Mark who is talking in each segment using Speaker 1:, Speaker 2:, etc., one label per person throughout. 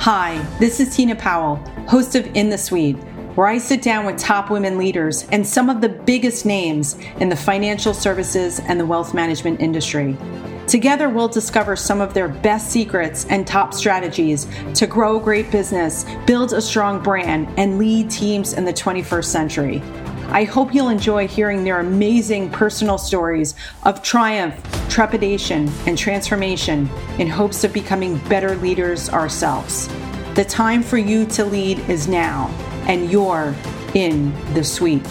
Speaker 1: Hi, this is Tina Powell, host of In the Suite, where I sit down with top women leaders and some of the biggest names in the financial services and the wealth management industry. Together, we'll discover some of their best secrets and top strategies to grow great business, build a strong brand, and lead teams in the 21st century. I hope you'll enjoy hearing their amazing personal stories of triumph, trepidation, and transformation in hopes of becoming better leaders ourselves. The time for you to lead is now, and you're in the suite.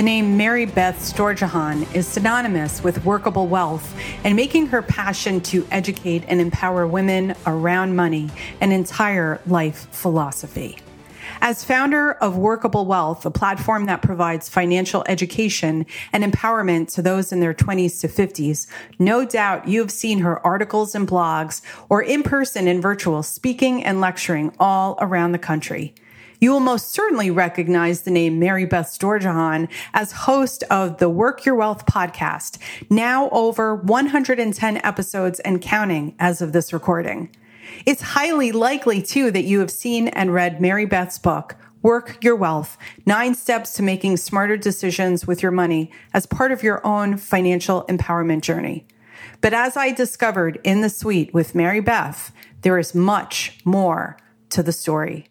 Speaker 1: The name Mary Beth Storjohann is synonymous with workable wealth and making her passion to educate and empower women around money an entire life philosophy. As founder of Workable Wealth, a platform that provides financial education and empowerment to those in their 20s to 50s, no doubt you have seen her articles and blogs or in person and virtual speaking and lecturing all around the country. You will most certainly recognize the name Mary Beth Storjohann as host of the Work Your Wealth podcast, now over 110 episodes and counting as of this recording. It's highly likely, too, that you have seen and read Mary Beth's book, Work Your Wealth Nine Steps to Making Smarter Decisions with Your Money, as part of your own financial empowerment journey. But as I discovered in the suite with Mary Beth, there is much more to the story.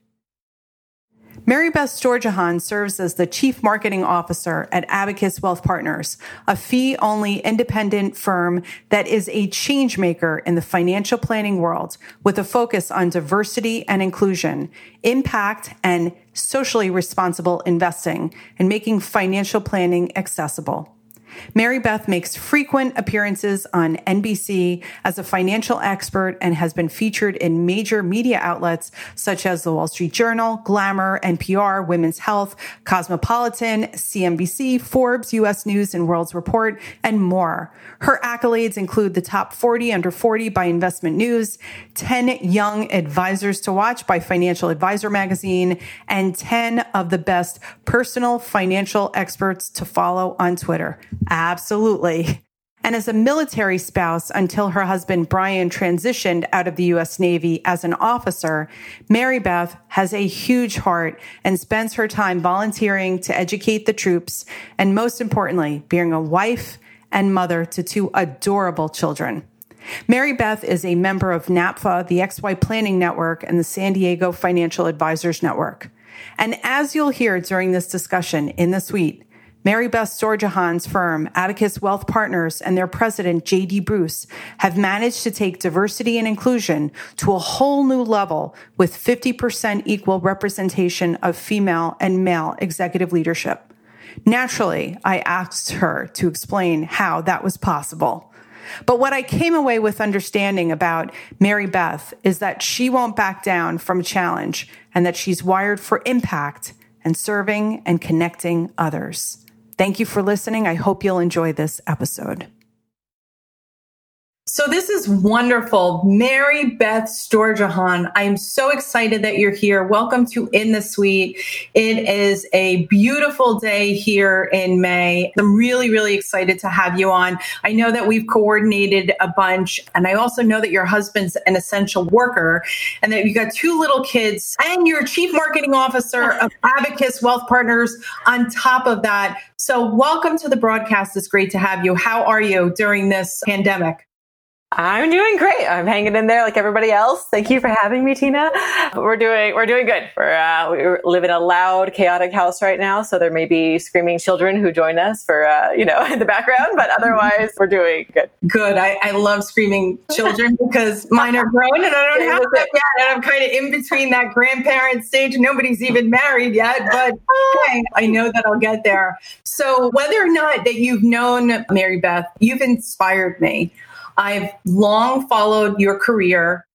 Speaker 1: Mary Beth Storjohann serves as the Chief Marketing Officer at Abacus Wealth Partners, a fee only independent firm that is a change maker in the financial planning world with a focus on diversity and inclusion, impact, and socially responsible investing, and making financial planning accessible. Mary Beth makes frequent appearances on NBC as a financial expert and has been featured in major media outlets such as the Wall Street Journal, Glamour, NPR, Women's Health, Cosmopolitan, CNBC, Forbes, US News and World's Report, and more. Her accolades include the top 40 under 40 by Investment News, 10 Young Advisors to Watch by Financial Advisor magazine, and 10 of the best personal financial experts to follow on Twitter. Absolutely. And as a military spouse until her husband Brian transitioned out of the U.S. Navy as an officer, Mary Beth has a huge heart and spends her time volunteering to educate the troops and most importantly, being a wife and mother to two adorable children. Mary Beth is a member of NAPFA, the XY Planning Network, and the San Diego Financial Advisors Network. And as you'll hear during this discussion in the suite, Mary Beth Storjohann's firm, Abacus Wealth Partners, and their president, JD Bruce, have managed to take diversity and inclusion to a whole new level with 50% equal representation of female and male executive leadership. Naturally, I asked her to explain how that was possible. But what I came away with understanding about Mary Beth is that she won't back down from a challenge and that she's wired for impact and serving and connecting others. Thank you for listening. I hope you'll enjoy this episode. So this is wonderful. Mary Beth Storjohann. I am so excited that you're here. Welcome to In the Suite. It is a beautiful day here in May. I'm really, really excited to have you on. I know that we've coordinated a bunch, and I also know that your husband's an essential worker and that you've got two little kids and you're chief marketing officer of Abacus Wealth Partners on top of that. So welcome to the broadcast. It's great to have you. How are you during this pandemic?
Speaker 2: I'm doing great. I'm hanging in there like everybody else. Thank you for having me, Tina. We're doing we're doing good. We're uh, we live in a loud, chaotic house right now, so there may be screaming children who join us for uh, you know in the background, but otherwise we're doing good.
Speaker 1: Good. I, I love screaming children because mine are grown and I don't have them yet, and I'm kind of in between that grandparent stage. Nobody's even married yet, but hey, I know that I'll get there. So whether or not that you've known Mary Beth, you've inspired me. I've long followed your career.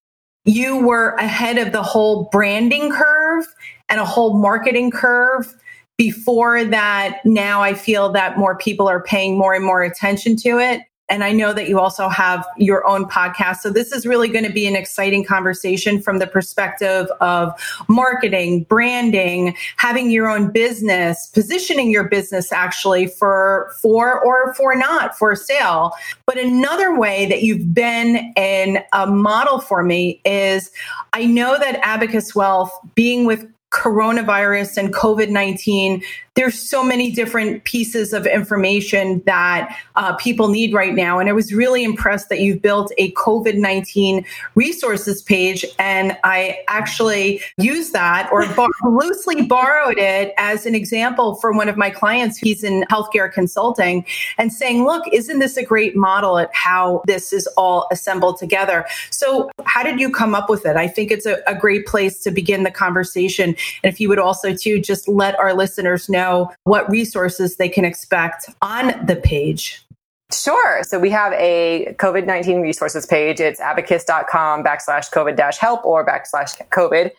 Speaker 1: You were ahead of the whole branding curve and a whole marketing curve. Before that, now I feel that more people are paying more and more attention to it. And I know that you also have your own podcast. So this is really going to be an exciting conversation from the perspective of marketing, branding, having your own business, positioning your business actually for for or for not for sale. But another way that you've been in a model for me is I know that Abacus Wealth being with coronavirus and COVID 19 there's so many different pieces of information that uh, people need right now. And I was really impressed that you've built a COVID 19 resources page. And I actually used that or bar- loosely borrowed it as an example for one of my clients. He's in healthcare consulting and saying, look, isn't this a great model at how this is all assembled together? So, how did you come up with it? I think it's a, a great place to begin the conversation. And if you would also, too, just let our listeners know know what resources they can expect on the page.
Speaker 2: Sure. So we have a COVID 19 resources page. It's abacus.com backslash COVID help or backslash COVID.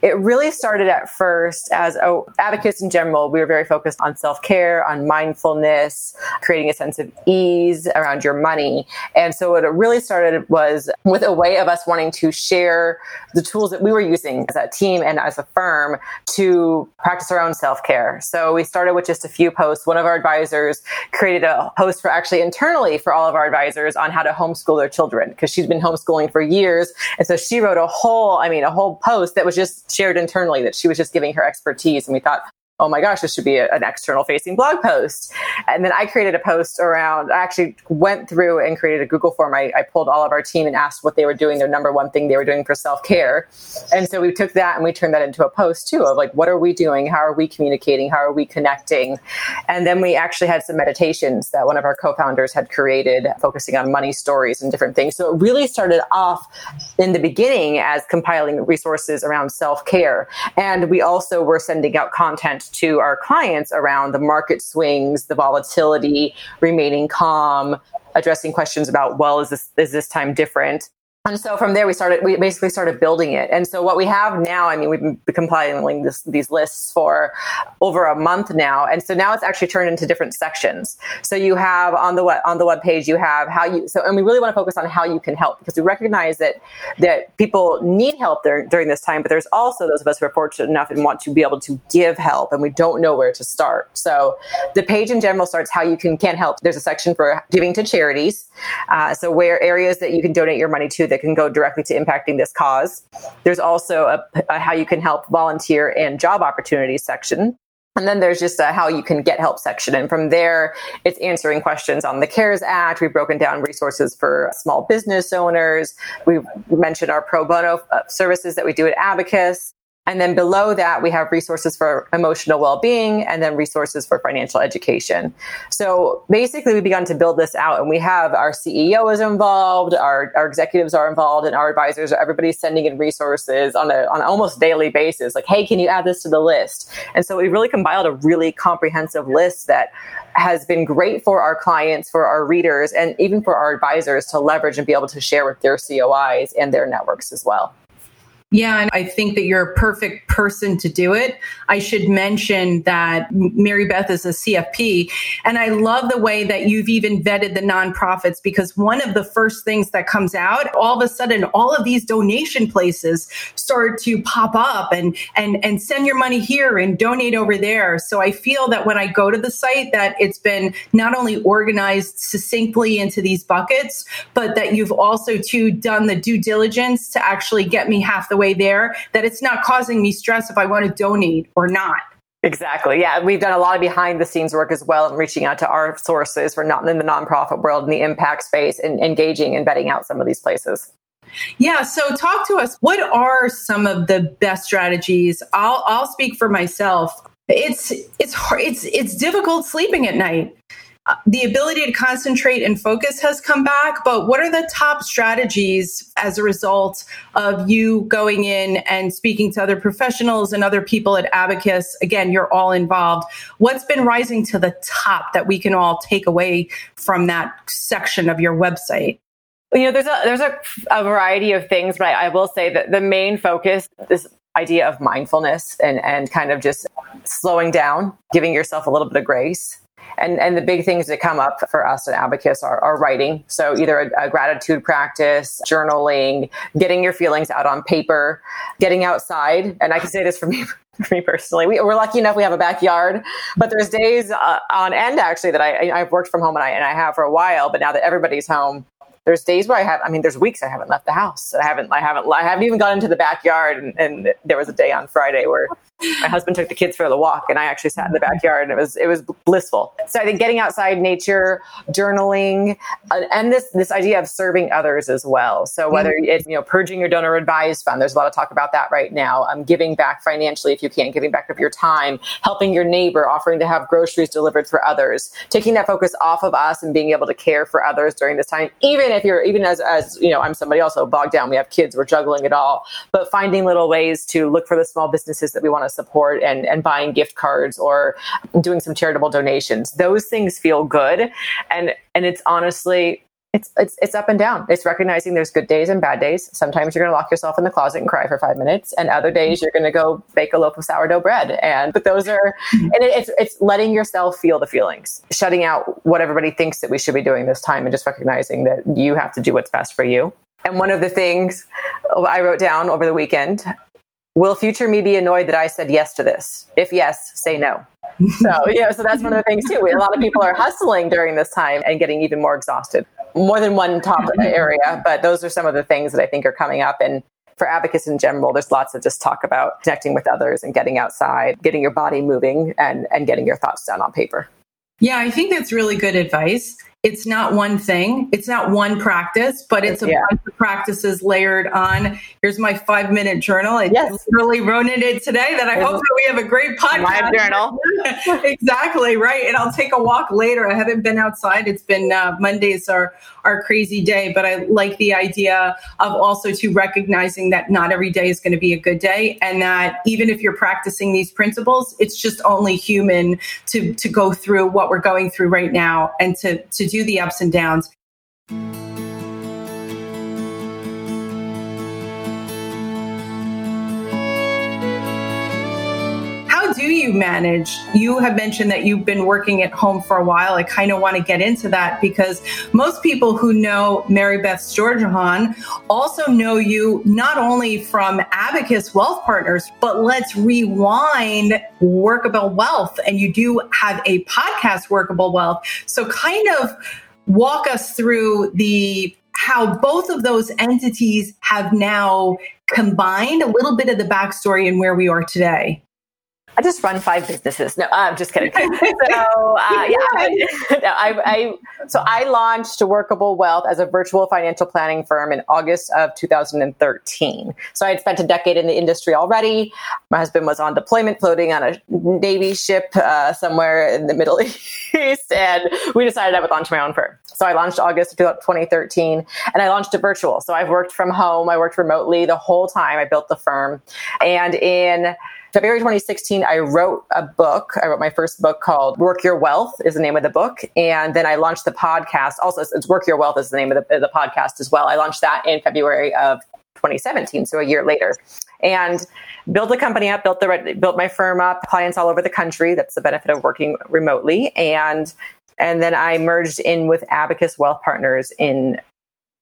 Speaker 2: It really started at first as a abacus in general. We were very focused on self care, on mindfulness, creating a sense of ease around your money. And so what it really started was with a way of us wanting to share the tools that we were using as a team and as a firm to practice our own self care. So we started with just a few posts. One of our advisors created a post for actually internally for all of our advisors on how to homeschool their children because she's been homeschooling for years. And so she wrote a whole, I mean, a whole post that was just shared internally that she was just giving her expertise. And we thought, oh my gosh, this should be a, an external facing blog post. And then I created a post around, I actually went through and created a Google form. I, I pulled all of our team and asked what they were doing, their number one thing they were doing for self care. And so we took that and we turned that into a post too of like, what are we doing? How are we communicating? How are we connecting? And then we actually had some meditations that one of our co founders had created focusing on money stories and different things. So it really started off in the beginning as compiling resources around self care. And we also were sending out content to our clients around the market swings, the volatility, remaining calm, addressing questions about, well, is this, is this time different? And so from there, we started, we basically started building it. And so what we have now, I mean, we've been compiling this, these lists for over a month now. And so now it's actually turned into different sections. So you have on the web, on the web page, you have how you, so, and we really want to focus on how you can help because we recognize that, that people need help there, during this time, but there's also those of us who are fortunate enough and want to be able to give help and we don't know where to start. So the page in general starts how you can, can help. There's a section for giving to charities. Uh, so where areas that you can donate your money to that that can go directly to impacting this cause. There's also a, a how you can help volunteer and job opportunities section. And then there's just a how you can get help section. And from there, it's answering questions on the CARES Act. We've broken down resources for small business owners. We've mentioned our pro bono uh, services that we do at Abacus. And then below that, we have resources for emotional well-being and then resources for financial education. So basically, we've begun to build this out and we have our CEO is involved, our, our executives are involved and our advisors, are everybody's sending in resources on a, on an almost daily basis. Like, hey, can you add this to the list? And so we really compiled a really comprehensive list that has been great for our clients, for our readers, and even for our advisors to leverage and be able to share with their COIs and their networks as well.
Speaker 1: Yeah, and I think that you're a perfect person to do it. I should mention that Mary Beth is a CFP, and I love the way that you've even vetted the nonprofits because one of the first things that comes out, all of a sudden, all of these donation places start to pop up and and and send your money here and donate over there. So I feel that when I go to the site, that it's been not only organized succinctly into these buckets, but that you've also too done the due diligence to actually get me half the way there that it's not causing me stress if I want to donate or not.
Speaker 2: Exactly. Yeah. We've done a lot of behind the scenes work as well and reaching out to our sources. We're not in the nonprofit world in the impact space and engaging and vetting out some of these places.
Speaker 1: Yeah, so talk to us. What are some of the best strategies? I'll I'll speak for myself. It's it's hard, it's it's difficult sleeping at night the ability to concentrate and focus has come back, but what are the top strategies as a result of you going in and speaking to other professionals and other people at Abacus? Again, you're all involved. What's been rising to the top that we can all take away from that section of your website?
Speaker 2: You know, there's a there's a, a variety of things, but I, I will say that the main focus is idea of mindfulness and and kind of just slowing down, giving yourself a little bit of grace and and the big things that come up for us at Abacus are, are writing. So either a, a, gratitude practice, journaling, getting your feelings out on paper, getting outside. And I can say this for me. Me personally, we, are lucky enough we have a backyard, but there's days uh, on end actually that I, I've worked from home and I, and I have for a while. But now that everybody's home, there's days where I have, I mean, there's weeks I haven't left the house. I haven't, I haven't, I haven't even gone into the backyard. And, and there was a day on Friday where my husband took the kids for the walk and I actually sat in the backyard and it was it was blissful. So I think getting outside nature, journaling, uh, and this this idea of serving others as well. So whether it's you know purging your donor advised fund, there's a lot of talk about that right now. Um, giving back financially if you can, giving back of your time, helping your neighbor, offering to have groceries delivered for others, taking that focus off of us and being able to care for others during this time. Even if you're even as as you know, I'm somebody also bogged down. We have kids, we're juggling it all, but finding little ways to look for the small businesses that we want to support and, and buying gift cards or doing some charitable donations. Those things feel good. And, and it's honestly, it's, it's it's up and down. It's recognizing there's good days and bad days. Sometimes you're going to lock yourself in the closet and cry for five minutes, and other days you're going to go bake a loaf of sourdough bread. And but those are, and it, it's it's letting yourself feel the feelings, shutting out what everybody thinks that we should be doing this time, and just recognizing that you have to do what's best for you. And one of the things oh, I wrote down over the weekend Will future me be annoyed that I said yes to this? If yes, say no. So, yeah, so that's one of the things too. A lot of people are hustling during this time and getting even more exhausted. More than one top area, but those are some of the things that I think are coming up. And for Abacus in general, there's lots of just talk about connecting with others and getting outside, getting your body moving and, and getting your thoughts down on paper.
Speaker 1: Yeah, I think that's really good advice it's not one thing. It's not one practice but it's a yeah. bunch of practices layered on. Here's my five minute journal. I yes. literally wrote it in it today that i hope that we have a great podcast
Speaker 2: Live journal.
Speaker 1: Exactly right and i'll take a walk later. I haven't been outside. It's been uh, mondays are our crazy day but i like the idea of also to recognizing that not every day is going to be a good day and that even if you're practicing these principles it's just only human to to go through what we're going through right now and to to do the ups and downs. Do you manage? You have mentioned that you've been working at home for a while. I kind of want to get into that because most people who know Mary Beth Storjohann also know you not only from Abacus Wealth Partners, but let's rewind Workable Wealth. And you do have a podcast, Workable Wealth. So, kind of walk us through the how both of those entities have now combined a little bit of the backstory and where we are today.
Speaker 2: I just run five businesses. No, I'm just kidding. So, uh, yeah, I, I, I, so I launched Workable Wealth as a virtual financial planning firm in August of 2013. So I had spent a decade in the industry already. My husband was on deployment, floating on a Navy ship uh, somewhere in the Middle East, and we decided I would launch my own firm. So I launched August of 2013, and I launched a virtual. So I've worked from home. I worked remotely the whole time. I built the firm, and in February 2016, I wrote a book. I wrote my first book called Work Your Wealth is the name of the book. And then I launched the podcast. Also, it's Work Your Wealth is the name of the, the podcast as well. I launched that in February of 2017, so a year later. And built the company up, built the built my firm up, clients all over the country. That's the benefit of working remotely. And and then I merged in with Abacus Wealth Partners in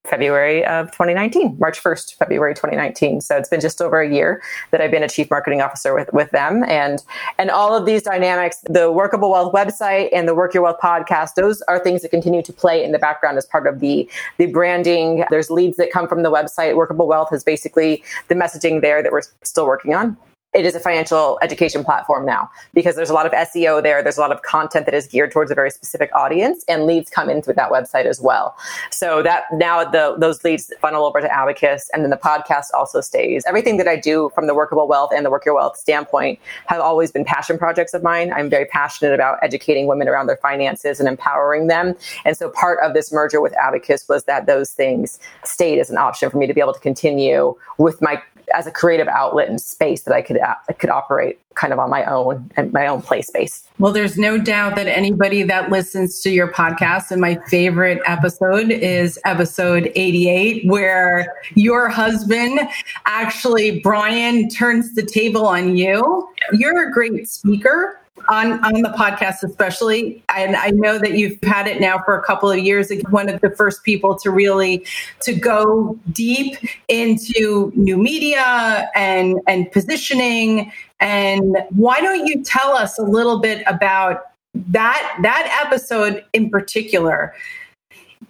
Speaker 2: February of 2019, March 1st, February 2019. So it's been just over a year that I've been a chief marketing officer with, with them. And, and all of these dynamics, the Workable Wealth website and the Work Your Wealth podcast, those are things that continue to play in the background as part of the, the branding. There's leads that come from the website. Workable Wealth is basically the messaging there that we're still working on it is a financial education platform now because there's a lot of SEO there. There's a lot of content that is geared towards a very specific audience, and leads come in through that website as well. So that now the those leads funnel over to Abacus, and then the podcast also stays. Everything that I do from the Workable Wealth and the Work Your Wealth standpoint have always been passion projects of mine. I'm very passionate about educating women around their finances and empowering them. And so part of this merger with Abacus was that those things stayed as an option for me to be able to continue with my as a creative outlet and space that I could uh, could operate kind of on my own and my own play space.
Speaker 1: Well, there's no doubt that anybody that listens to your podcast, and my favorite episode is episode 88, where your husband actually, Brian, turns the table on you. You're a great speaker on, on the podcast, especially. And I know that you've had it now for a couple of years. One of the first people to really to go deep into new media and and positioning. And why don't you tell us a little bit about that that episode in particular?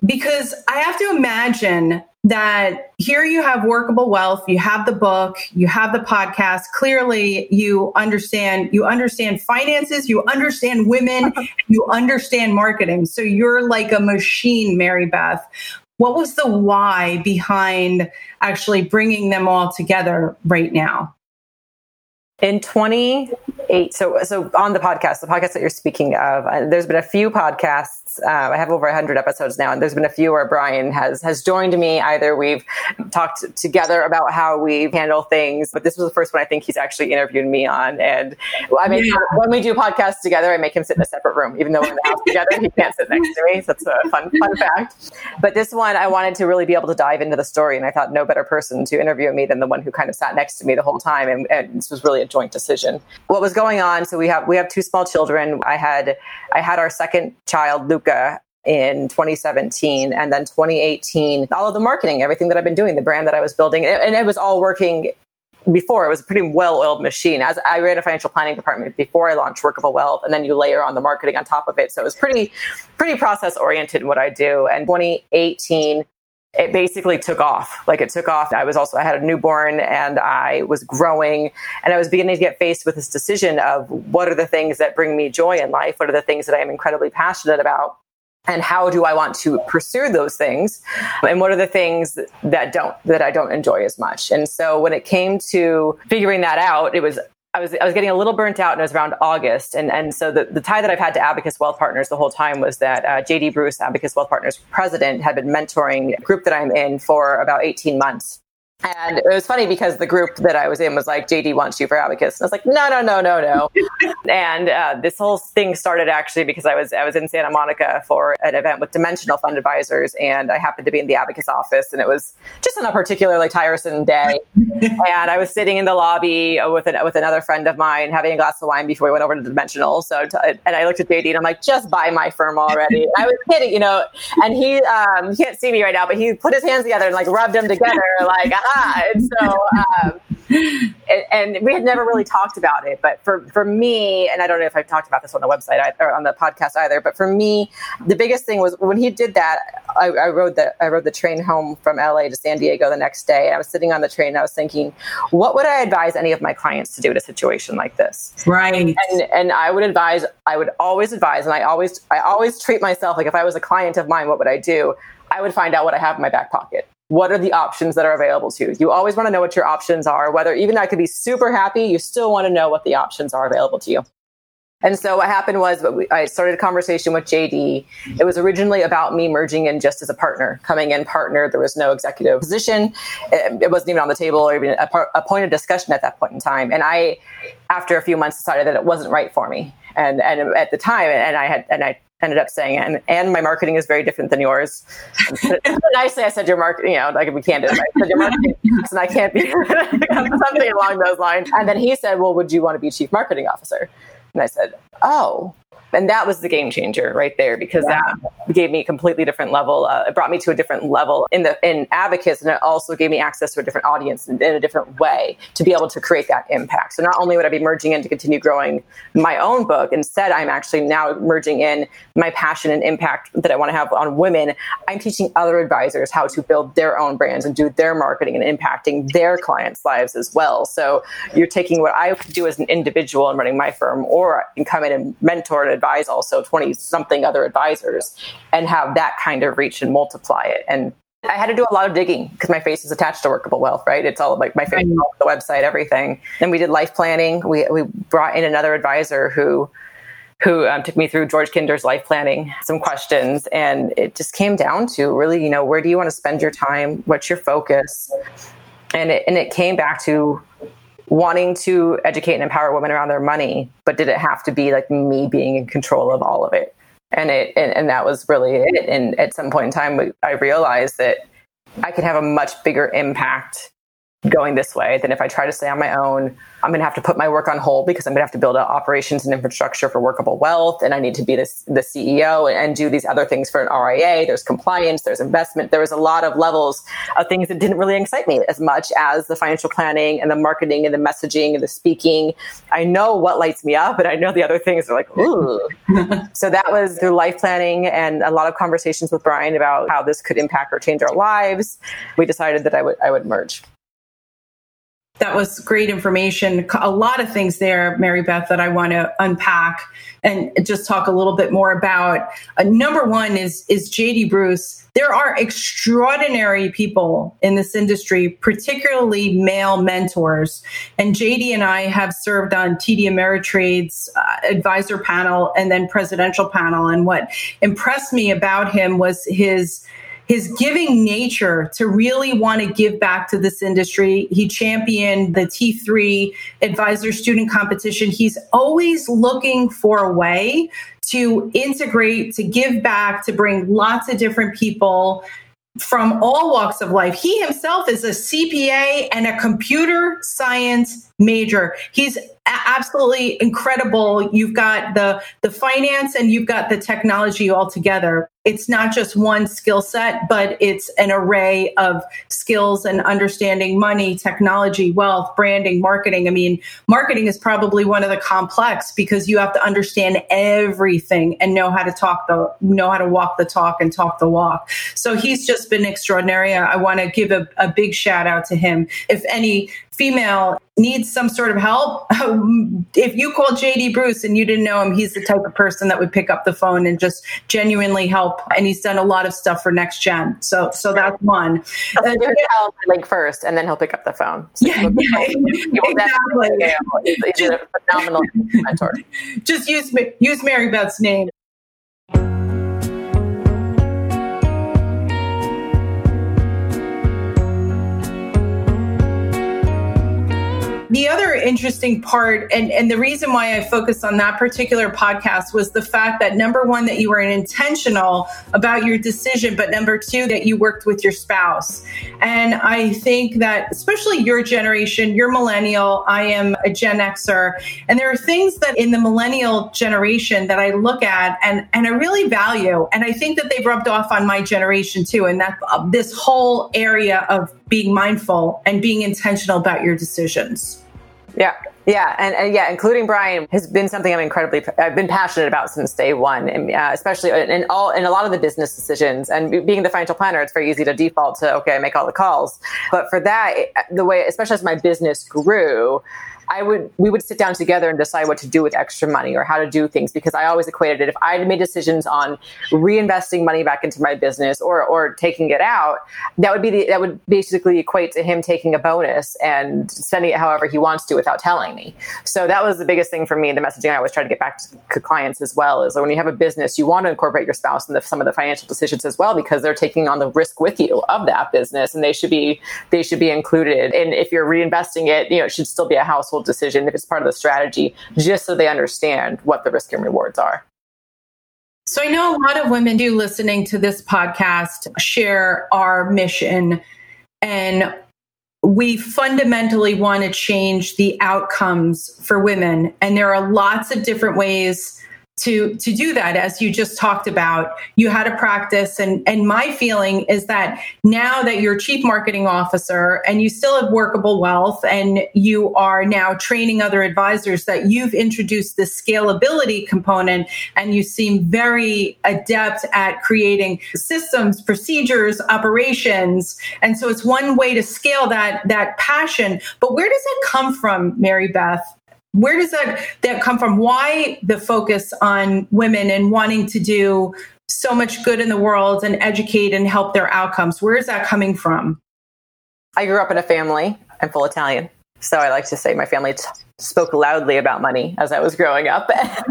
Speaker 1: Because I have to imagine that here you have workable wealth you have the book you have the podcast. Clearly you understand you understand finances you understand women you understand marketing. So you're like a machine mary beth. What was the why behind actually bringing them all together right now?
Speaker 2: In 28 so so on the podcast the podcast that you're speaking of uh, there's been a few podcasts uh, I have over 100 episodes now, and there's been a few where Brian has has joined me. Either we've talked together about how we handle things, but this was the first one I think he's actually interviewed me on. And I mean, yeah. when we do podcasts together, I make him sit in a separate room, even though we're in the house together. He can't sit next to me. So that's a fun fun fact. But this one, I wanted to really be able to dive into the story, and I thought no better person to interview me than the one who kind of sat next to me the whole time. And, and this was really a joint decision. What was going on? So we have we have two small children. I had I had our second child, Luke In 2017 and then 2018 all of the marketing everything that i've been doing the brand that i was building and it was all working before. It was a pretty well-oiled machine. As i ran a financial planning department before i launched workable wealth and then you layer on the marketing on top of it. So it was pretty pretty process oriented in what i do. And 2018 it basically took off. Like it took off. I was also, I had a newborn and I was growing and I was beginning to get faced with this decision of what are the things that bring me joy in life? What are the things that I am incredibly passionate about? And how do I want to pursue those things? And what are the things that don't, that I don't enjoy as much? And so when it came to figuring that out, it was I was I was getting a little burnt out, and it was around August, and and so the, the tie that I've had to Abacus Wealth Partners the whole time was that uh, JD Bruce, Abacus Wealth Partners president, had been mentoring a group that I'm in for about 18 months, and it was funny because the group that I was in was like, JD wants you for Abacus. And I was like, no, no, no, no, no. and uh, this whole thing started actually because I was I was in Santa Monica for an event with Dimensional Fund Advisors, and I happened to be in the Abacus office, and it was just on a particularly tiresome day. and I was sitting in the lobby with an, with another friend of mine, having a glass of wine before we went over to Dimensional. So, t- and I looked at JD, and I'm like, just buy my firm already. And I was kidding, you know. And he, um, you can't see me right now, but he put his hands together and like rubbed them together, like and so, um, and, and, we had never really talked about it. But for, for me, and I don't know if I've talked about this on the website or on the podcast either, but for me, the biggest thing was when he did that, I, I rode the, I rode the train home from LA to San Diego the next day. And I was sitting on the train and I was thinking, what would I advise any of my clients to do in a situation like this?
Speaker 1: Right.
Speaker 2: And, and I would advise, I would always advise, and I always, I always treat myself like if I was a client of mine, what would I do? I would find out what I have in my back pocket what are the options that are available to you? You always want to know what your options are, whether even I could be super happy, you still want to know what the options are available to you. And so what happened was I started a conversation with JD. It was originally about me merging in just as a partner, coming in partner. There was no executive position. It, wasn't even on the table or even a, point of discussion at that point in time. And I, after a few months, decided that it wasn't right for me. And, and at the time, and I had, and I ended up saying, and, and my marketing is very different than yours. nicely, I said your marketing, you know, like be candid, I said your marketing, and I can't be something along those lines. And then he said, well, would you want to be chief marketing officer? And I said, oh, and that was the game changer right there because yeah. that gave me a completely different level. Uh, it brought me to a different level in the in Abacus, and it also gave me access to a different audience in, in, a different way to be able to create that impact. So not only would I be merging in to continue growing my own book, instead I'm actually now merging in my passion and impact that I want to have on women. I'm teaching other advisors how to build their own brands and do their marketing and impacting their clients' lives as well. So you're taking what I do as an individual and running my firm, or I can come in and mentor and advise advise also 20 something other advisors and have that kind of reach and multiply it. And I had to do a lot of digging because my face is attached to Workable Wealth, right? It's all like my face, the website, everything. Then we did life planning. We we brought in another advisor who who um, took me through George Kinder's life planning, some questions, and it just came down to really, you know, where do you want to spend your time? What's your focus? And it and it came back to wanting to educate and empower women around their money, but did it have to be like me being in control of all of it? And it and, and that was really it. And at some point in time, I realized that I could have a much bigger impact going this way, then if I try to stay on my own, I'm going to have to put my work on hold because I'm going to have to build out operations and infrastructure for workable wealth. And I need to be this, the CEO and, and do these other things for an RIA. There's compliance, there's investment. There was a lot of levels of things that didn't really excite me as much as the financial planning and the marketing and the messaging and the speaking. I know what lights me up, but I know the other things are like, ooh. so that was through life planning and a lot of conversations with Brian about how this could impact or change our lives. We decided that I would, I would merge.
Speaker 1: That was great information. A lot of things there, Mary Beth, that I want to unpack and just talk a little bit more about. Uh, number one is is JD Bruce. There are extraordinary people in this industry, particularly male mentors. And JD and I have served on TD Ameritrade's uh, advisor panel and then presidential panel. And what impressed me about him was his his giving nature to really want to give back to this industry. He championed the T3 advisor student competition. He's always looking for a way to integrate, to give back, to bring lots of different people from all walks of life. He himself is a CPA and a computer science major. He's absolutely incredible. You've got the the finance and you've got the technology all together. It's not just one skill set, but it's an array of skills and understanding money, technology, wealth, branding, marketing. I mean, marketing is probably one of the complex because you have to understand everything and know how to talk the know how to walk the talk and talk the walk. So he's just been extraordinary. I want to give a, a big shout out to him. If any female needs some sort of help, if you call JD Bruce and you didn't know him, he's the type of person that would pick up the phone and just genuinely help. And he's done a lot of stuff for next gen. So, so that's one.
Speaker 2: Uh, link first, and then he'll pick up the phone.
Speaker 1: So yeah, yeah exactly. He's,
Speaker 2: he's a phenomenal mentor.
Speaker 1: Just use use Mary Beth's name. The other interesting part, and, and the reason why I focused on that particular podcast was the fact that number one, that you were intentional about your decision, but number two, that you worked with your spouse. And I think that, especially your generation, you're millennial, I am a Gen Xer, and there are things that in the millennial generation that I look at and, and I really value. And I think that they've rubbed off on my generation too. And that uh, this whole area of being mindful and being intentional about your decisions.
Speaker 2: Yeah. Yeah, and, and, yeah, including Brian has been something I'm incredibly I've been passionate about since day one, and uh, especially in all in a lot of the business decisions. And being the financial planner, it's very easy to default to okay, I make all the calls. But for that, the way, especially as my business grew, I would we would sit down together and decide what to do with extra money or how to do things because I always equated it if I had made decisions on reinvesting money back into my business or or taking it out, that would be the, that would basically equate to him taking a bonus and spending it however he wants to without telling me. So that was the biggest thing for me. The messaging I always try to get back to clients as well is when you have a business, you want to incorporate your spouse in the, some of the financial decisions as well because they're taking on the risk with you of that business and they should be they should be included. And if you're reinvesting it, you know, it should still be a household decision if it's part of the strategy, just so they understand what the risk and rewards are.
Speaker 1: So I know a lot of women do listening to this podcast share our mission and we fundamentally want to change the outcomes for women and there are lots of different ways to to do that as you just talked about you had a practice. And and my feeling is that now that you're chief marketing officer and you still have workable wealth and you are now training other advisors that you've introduced the scalability component and you seem very adept at creating systems procedures operations. And so it's one way to scale that that passion. But where does it come from mary beth where does that that come from? Why the focus on women and wanting to do so much good in the world and educate and help their outcomes? Where is that coming from?
Speaker 2: I grew up in a family. I'm full italian so i like to say my family t- spoke loudly about money as i was growing up.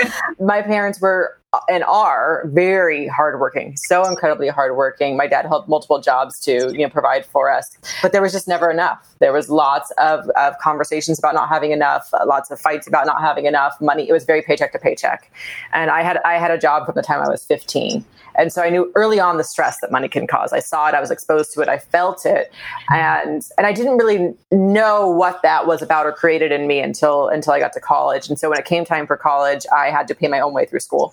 Speaker 2: My parents were and are very hardworking, so incredibly hardworking. My dad held multiple jobs to you know provide for us, but there was just never enough. There was lots of, of conversations about not having enough, uh, lots of fights about not having enough money. It was very paycheck to paycheck, and I had I had a job from the time I was 15, and so I knew early on the stress that money can cause. I saw it, I was exposed to it, I felt it, and and I didn't really know what that was about or created in me until until I got to college. And so when it came time for college, I had to pay my own way through school.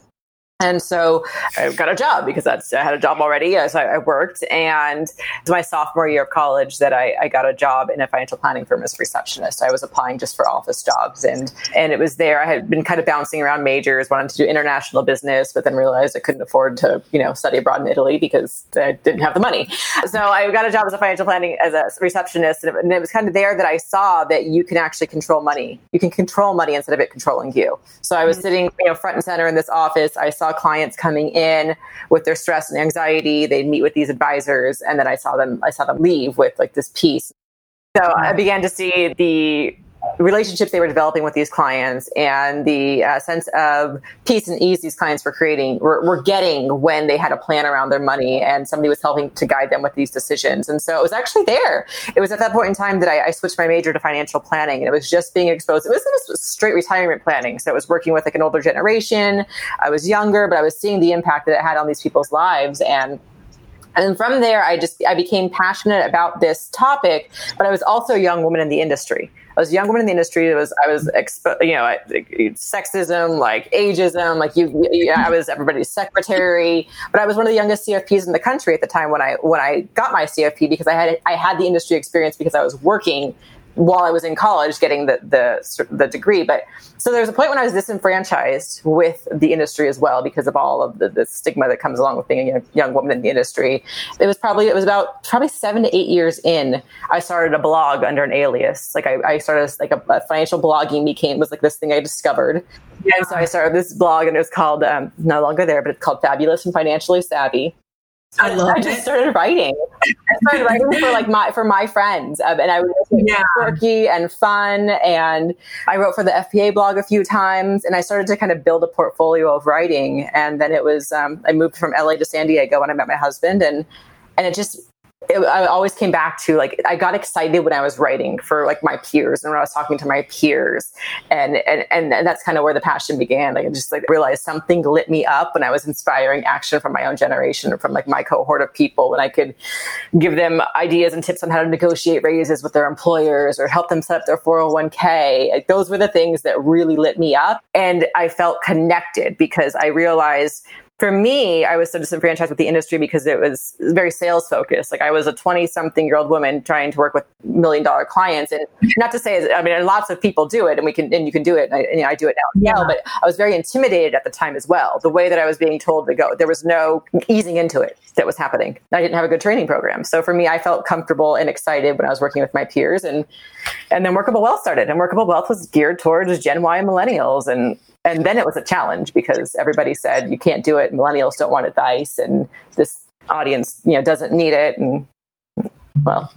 Speaker 2: And so I got a job because that's I had a job already as I, I worked. And it's my sophomore year of college that I, I, got a job in a financial planning firm as a receptionist. I was applying just for office jobs, and and it was there. I had been kind of bouncing around majors, wanted to do international business, but then realized I couldn't afford to you know study abroad in Italy because I didn't have the money. So I got a job as a financial planning as a receptionist, and it, and it was kind of there that I saw that you can actually control money. You can control money instead of it controlling you. So I was mm-hmm. sitting you know front and center in this office. I saw saw clients coming in with their stress and anxiety. They'd meet with these advisors, and then I saw them. I saw them leave with like this peace. So I began to see the relationships they were developing with these clients and the uh, sense of peace and ease these clients were creating were, were, getting when they had a plan around their money and somebody was helping to guide them with these decisions. And so it was actually there. It was at that point in time that I, I switched my major to financial planning and it was just being exposed. It was just straight retirement planning. So it was working with like an older generation. I was younger but i was seeing the impact that it had on these people's lives. And and from there, I just I became passionate about this topic, but I was also a young woman in the industry. I was a young woman in the industry. It was I was expo- you know I, sexism, like ageism, like you, you I was everybody's secretary, but I was one of the youngest CFPs in the country at the time when I when I got my CFP because I had I had the industry experience because I was working while I was in college getting the, the, the degree. But so there was a point when I was disenfranchised with the industry as well because of all of the, the stigma that comes along with being a young, young, woman in the industry. It was probably it was about probably seven to eight years in. I started a blog under an alias. Like I, I started like a, a financial blogging became was like this thing I discovered. And so I started this blog and it was called um, no longer there, but it's called Fabulous and Financially Savvy. I love I just it. started writing. I started writing for like my for my friends, um, and I was yeah. quirky and fun. And I wrote for the FPA blog a few times, and I started to kind of build a portfolio of writing. And then it was um, I moved from LA to San Diego when I met my husband, and and it just it, I always came back to like I got excited when I was writing for like my peers and when I was talking to my peers, and and and, and that's kind of where the passion began. Like I just like realized something lit me up when I was inspiring action from my own generation or from like my cohort of people when I could give them ideas and tips on how to negotiate raises with their employers or help them set up their 401k. Like those were the things that really lit me up, and I felt connected because I realized for me, I was so disenfranchised with the industry because it was very sales focused. Like I was a 20 something year old woman trying to work with million dollar clients. And not to say, I mean, lots of people do it and we can, and you can do it. And I, and I do it now yeah. well, but I was very intimidated at the time as well. The way that I was being told to go, there was no easing into it that was happening. I didn't have a good training program. So for me, I felt comfortable and excited when I was working with my peers and, and then Workable Wealth started and Workable Wealth was geared towards Gen Y and millennials. And and then it was a challenge because everybody said you can't do it. Millennials don't want advice and this audience you know doesn't need it. And well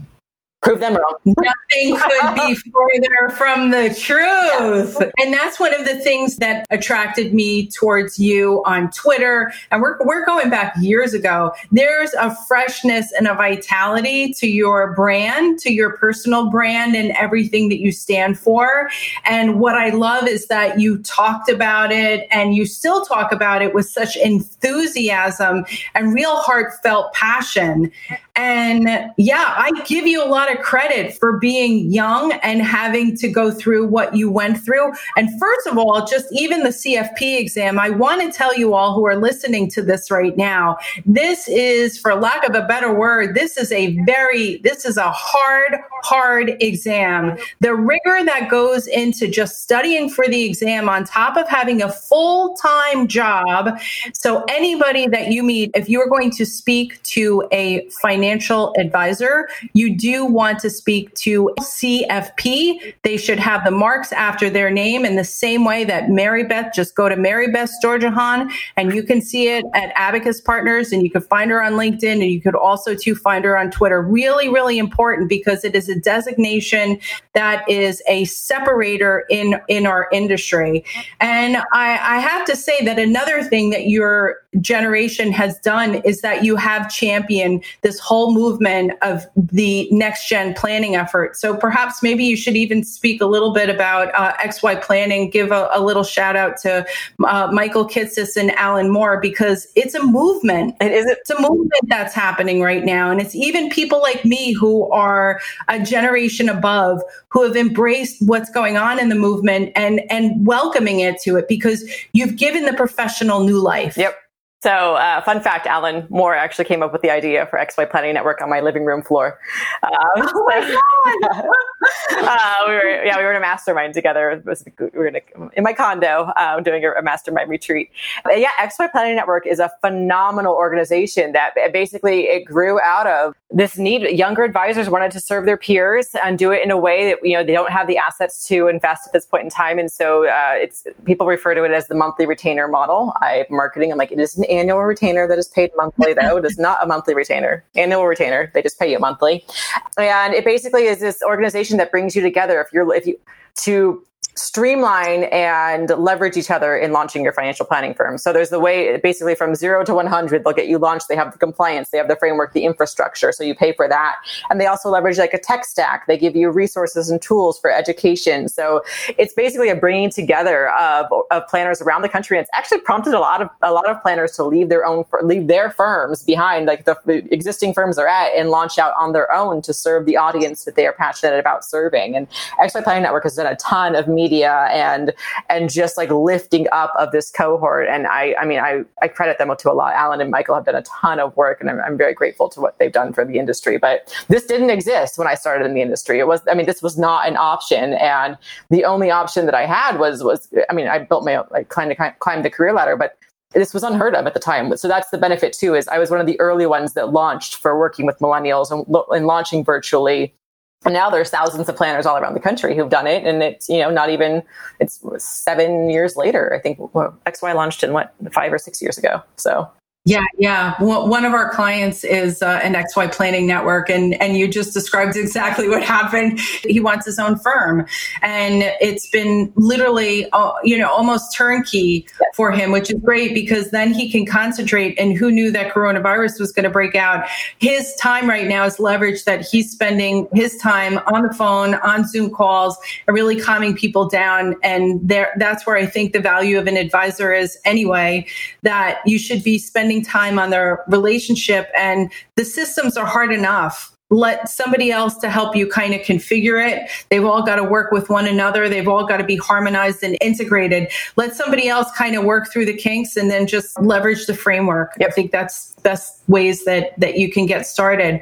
Speaker 2: prove them wrong.
Speaker 1: Nothing could be further from the truth. And that's one of the things that attracted me towards you on Twitter. And we're, we're going back years ago. There's a freshness and a vitality to your brand, to your personal brand and everything that you stand for. And what I love is that you talked about it and you still talk about it with such enthusiasm and real heartfelt passion. And yeah, I give you a lot of credit for being young and having to go through what you went through. And first of all, just even the CFP exam, I want to tell you all who are listening to this right now, this is, for lack of a better word, this is a very, this is a hard, hard exam. The rigor that goes into just studying for the exam on top of having a full time job. So anybody that you meet, if you are going to speak to a financial advisor, you do want to speak to CFP, they should have the marks after their name in the same way that Mary Beth, just go to Mary Beth Storjohann and you can see it at Abacus Partners and you can find her on LinkedIn and you could also too find her on Twitter. Really, really important because it is a designation that is a separator in, in our industry. And I, I have to say that another thing that your generation has done is that you have championed this whole movement of the next gen planning effort. So perhaps maybe you should even speak a little bit about uh, XY planning, give a, a, little shout out to uh, Michael Kitces and Alan Moore because it's a movement.
Speaker 2: It is.
Speaker 1: It's a movement that's happening right now. And it's even people like me who are a generation above who have embraced what's going on in the movement and, and welcoming it to it because you've given the professional new life.
Speaker 2: Yep. So, uh, fun fact: Alan Moore actually came up with the idea for XY Planning Network on my living room floor. Um, oh my god! uh, we were, yeah, we were in a mastermind together. Was, we were in, a, in my condo uh, doing a, a, mastermind retreat. But yeah, XY Planning Network is a phenomenal organization that basically it grew out of this need. Younger advisors wanted to serve their peers and do it in a way that you know they don't have the assets to invest at this point in time, and so uh, it's people refer to it as the monthly retainer model. I marketing. I'm like it is an annual retainer that is paid monthly, though. it is not a monthly retainer. Annual retainer. They just pay you monthly. And it basically is this organization that brings you together if you're if you to streamline and leverage each other in launching your financial planning firm. So there's the way basically from zero to 100, they'll get you launched. They have the compliance, they have the framework, the infrastructure. So you pay for that. And they also leverage like a tech stack. They give you resources and tools for education. So it's basically a bringing together of, of planners around the country. And it's actually prompted a lot of, a lot of planners to leave their own, leave their firms behind, like the, existing firms are at and launch out on their own to serve the audience that they are passionate about serving. And XY Planning Network has done a ton of media and and just like lifting up of this cohort. And I I mean I I credit them to a lot. Alan and Michael have done a ton of work, and I'm, I'm very grateful to what they've done for the industry. But this didn't exist when I started in the industry. It was I mean this was not an option, and the only option that I had was was I mean I built my like climbed climbed the career ladder, but this was unheard of at the time. So that's the benefit too. Is I was one of the early ones that launched for working with millennials and, and launching virtually and now there's thousands of planners all around the country who've done it and it's you know not even it's seven years later i think well, xy launched in what five or six years ago. So
Speaker 1: yeah, yeah. One of our clients is uh, an XY planning network, and and you just described exactly what happened. He wants his own firm, and it's been literally, uh, you know, almost turnkey for him, which is great because then he can concentrate. And who knew that coronavirus was going to break out? His time right now is leveraged that he's spending his time on the phone, on Zoom calls, and really calming people down. And there, that's where I think the value of an advisor is anyway. That you should be spending spending time on their relationship and the systems are hard enough let somebody else to help you kind of configure it. They've all got to work with one another. They've all got to be harmonized and integrated. Let somebody else kind of work through the kinks and then just leverage the framework. Yep. I think that's best ways that that you can get started.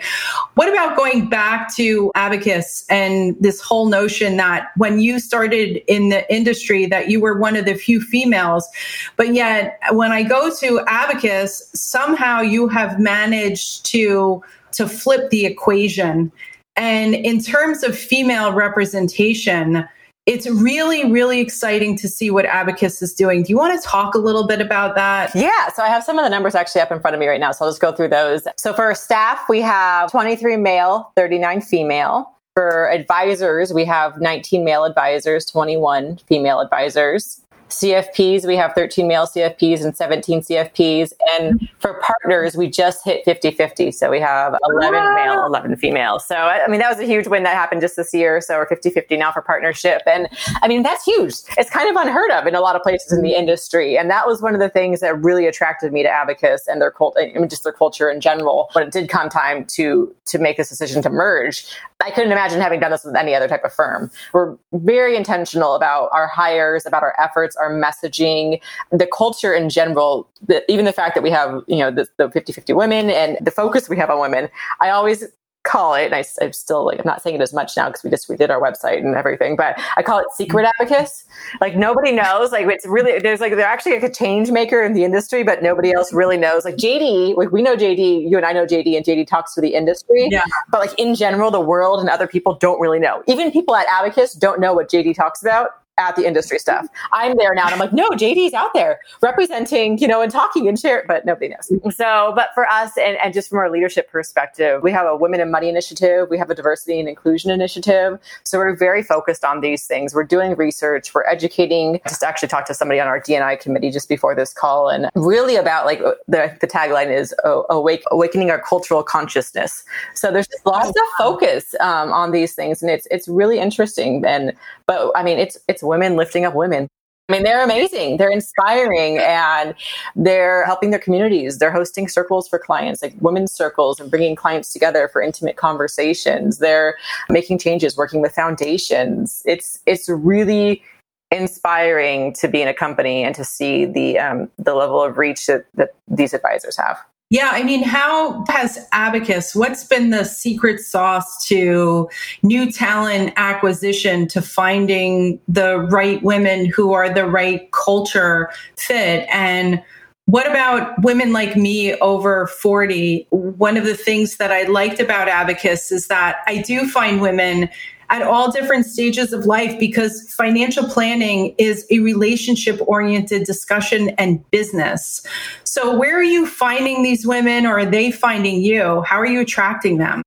Speaker 1: What about going back to Abacus and this whole notion that when you started in the industry that you were one of the few females, but yet when I go to Abacus, somehow you have managed to to flip the equation. And in terms of female representation, it's really, really exciting to see what Abacus is doing. Do you want to talk a little bit about that?
Speaker 2: Yeah. So I have some of the numbers actually up in front of me right now. So I'll just go through those. So for staff, we have 23 male, 39 female. For advisors, we have 19 male advisors, 21 female advisors. CFPs, we have 13 male CFPs and 17 CFPs. And for partners, we just hit 50 50. So we have 11 wow. male, 11 female. So, I mean, that was a huge win that happened just this year. So we're 50 50 now for partnership. And I mean, that's huge. It's kind of unheard of in a lot of places in the mm-hmm. industry. And that was one of the things that really attracted me to Abacus and their cult, I mean, just their culture in general. When it did come time to, to make this decision to merge, I couldn't imagine having done this with any other type of firm. We're very intentional about our hires, about our efforts, our messaging, the culture in general, the, even the fact that we have, you know, the, the 50-50 women and the focus we have on women. I always call it, and I, am still like, I'm not saying it as much now because we just redid our website and everything, but I call it secret mm-hmm. abacus. Like nobody knows. Like it's really there's like they're actually like a change maker in the industry, but nobody else really knows. Like JD, like we know JD, you and I know JD, and JD talks to the industry. Yeah. But like in general, the world and other people don't really know. Even people at Abacus don't know what JD talks about at the industry stuff. I'm there now and I'm like, no, JD's out there representing, you know, and talking and share, but nobody knows. So, but for us and, and just from our leadership perspective, we have a Women in Money initiative, we have a diversity and inclusion initiative. So we're very focused on these things. We're doing research, we're educating. Just actually talked to somebody on our DNI committee just before this call and really about like the, the tagline is awake, awakening our cultural consciousness. So there's lots of focus um, on these things and it's, it's really interesting. And, but I mean, it's, it's women lifting up women. I mean, they're amazing. They're inspiring and they're helping their communities. They're hosting circles for clients, like women's circles and bringing clients together for intimate conversations. They're making changes, working with foundations. It's, it's really inspiring to be in a company and to see the, um, the level of reach that, that these advisors have.
Speaker 1: Yeah, I mean, how has Abacus, what's been the secret sauce to new talent acquisition, to finding the right women who are the right culture fit? And what about women like me over 40? One of the things that I liked about Abacus is that I do find women at all different stages of life because financial planning is a relationship oriented discussion and business. So, where are you finding these women or are they finding you? How are you attracting them?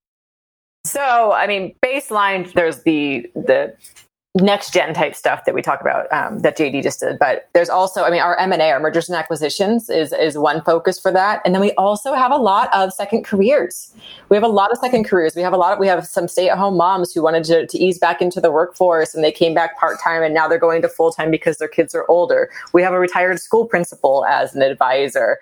Speaker 2: So, I mean, baseline, there's the the next gen type stuff that we talk about um, that JD just did. But there's also, I mean, our M and A, our mergers and acquisitions, is is one focus for that. And then we also have a lot of second careers. We have a lot of second careers. We have a lot of we have some stay at home moms who wanted to, to ease back into the workforce and they came back part time and now they're going to full time because their kids are older. We have a retired school principal as an advisor.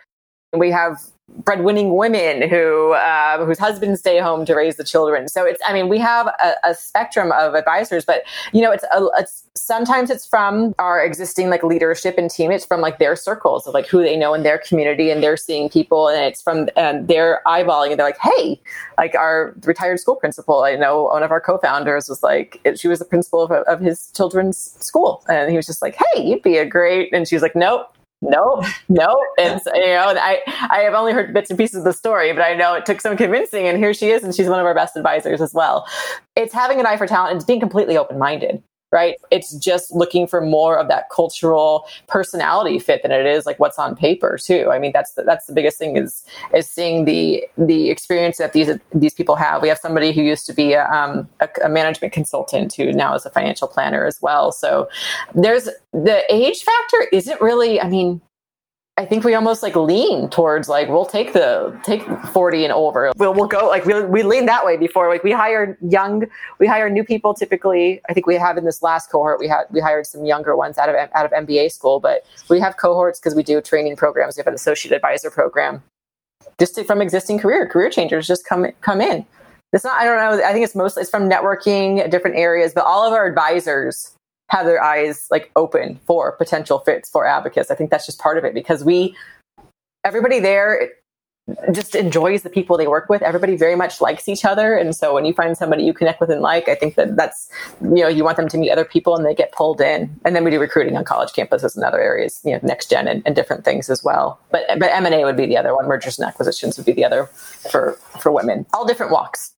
Speaker 2: We have breadwinning women who uh, whose husbands stay home to raise the children. So it's I mean we have a, a spectrum of advisors, but you know it's, a, it's sometimes it's from our existing like leadership and team. It's from like their circles of like who they know in their community, and they're seeing people, and it's from um, their eyeballing, and they're like, hey, like our retired school principal. I know one of our co-founders was like she was the principal of, of his children's school, and he was just like, hey, you'd be a great, and she was like, nope no, no. It's you know, I I have only heard bits and pieces of the story, but I know it took some convincing, and here she is, and she's one of our best advisors as well. It's having an eye for talent and being completely open minded right? It's just looking for more of that cultural personality fit than it is like what's on paper too. I mean, that's the, that's the biggest thing is is seeing the the experience that these these people have. We have somebody who used to be a, um, a, a management consultant who now is a financial planner as well. So there's the age factor isn't really. I mean, I think we almost like lean towards like we'll take the take 40 and over. We'll we'll go like we we lean that way before like we hire young we hire new people typically. I think we have in this last cohort we had we hired some younger ones out of out of MBA school, but we have cohorts because we do training programs. We have an associate advisor program just to, from existing career career changers just come come in. It's not I don't know. I think it's mostly it's from networking different areas, but all of our advisors have their eyes like open for potential fits for Abacus. I think that's just part of it because we, everybody there just enjoys the people they work with. Everybody very much likes each other. And so when you find somebody you connect with and like, I think that that's, you know, you want them to meet other people and they get pulled in. And then we do recruiting on college campuses and other areas, you know, next gen and, and different things as well. But, but M&A would be the other one. Mergers and acquisitions would be the other for, for women, all different walks.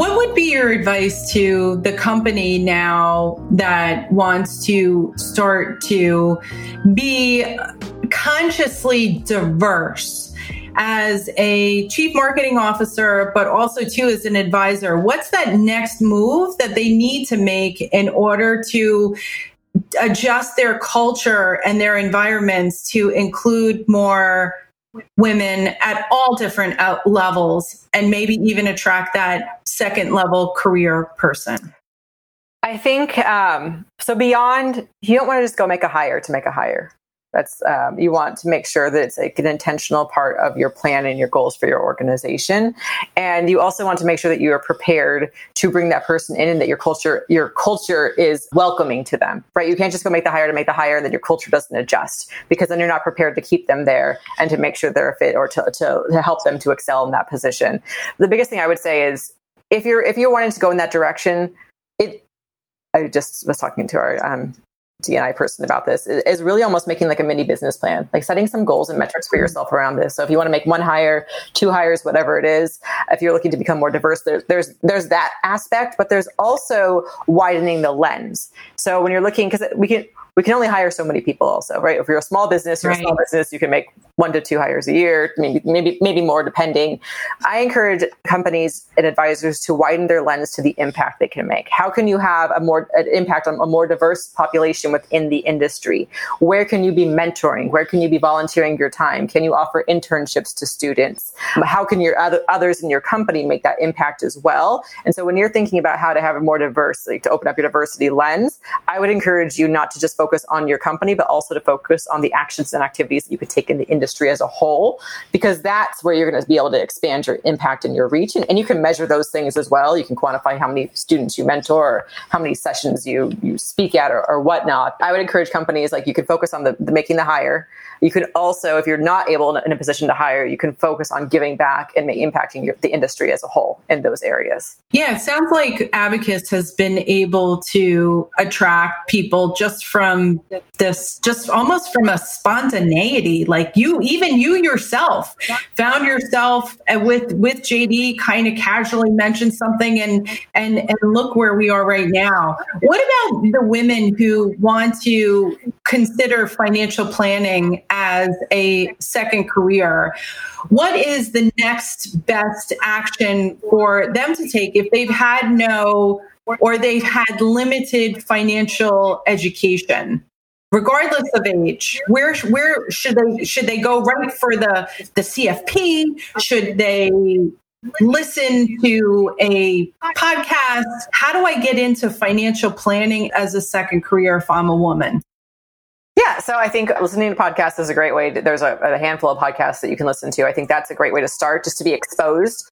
Speaker 1: What would be your advice to the company now that wants to start to be consciously diverse? as a chief marketing officer, but also too as an advisor, what's that next move that they need to make in order to adjust their culture and their environments to include more women at all different levels and maybe even attract that second level career person?
Speaker 2: I think um, so. Beyond, you don't want to just go make a hire to make a hire. That's um, you want to make sure that it's like an intentional part of your plan and your goals for your organization, and you also want to make sure that you are prepared to bring that person in and that your culture your culture is welcoming to them. Right? You can't just go make the hire to make the hire and then your culture doesn't adjust because then you're not prepared to keep them there and to make sure they're a fit or to, to, to help them to excel in that position. The biggest thing I would say is if you're if you're wanting to go in that direction, it I just was talking to our um, DNI person about this is really almost making like a mini business plan, like setting some goals and metrics for hmm. yourself around this. So if you want to make one hire, two hires, whatever it is, if you're looking to become more diverse, there's there's there's that aspect, but there's also widening the lens. So when you're looking, because we can we can only hire so many people also, right? If you're a small business, you're right. a small business, you can make one to two hires a year, maybe, maybe, maybe more depending. I encourage companies and advisors to widen their lens to the impact they can make. How can you have a more an impact on a more diverse population within the industry? Where can you be mentoring? Where can you be volunteering your time? Can you offer internships to students? How can your other, others in your company make that impact as well? And so when you're thinking about how to have a more diverse, like to open up your diversity lens, I would encourage you not to just focus on your company, but also to focus on the actions and activities that you could take in the industry as a whole, because that's where you're going to be able to expand your impact and your reach. And, and you can measure those things as well. You can quantify how many students you mentor or how many sessions you, you speak at or, or whatnot. I would encourage companies like you can focus on the, the making the hire you can also, if you're not able in a position to hire, you can focus on giving back and impacting your, the industry as a whole in those areas.
Speaker 1: Yeah, it sounds like Abacus has been able to attract people just from this, just almost from a spontaneity. Like you, even you yourself found yourself uh, with with JD, kind of casually mentioned something, and and and look where we are right now. What about the women who want to consider financial planning as a second career, what is the next best action for them to take if they've had no or they've had limited financial education? regardless of age where where should they should they go right for the the cfp should they listen to a podcast? How do i get into financial planning as a second career if i'm a woman
Speaker 2: so I think listening to podcasts is a great way. To, there's a, a handful of podcasts that you can listen to. I think that's a great way to start, just to be exposed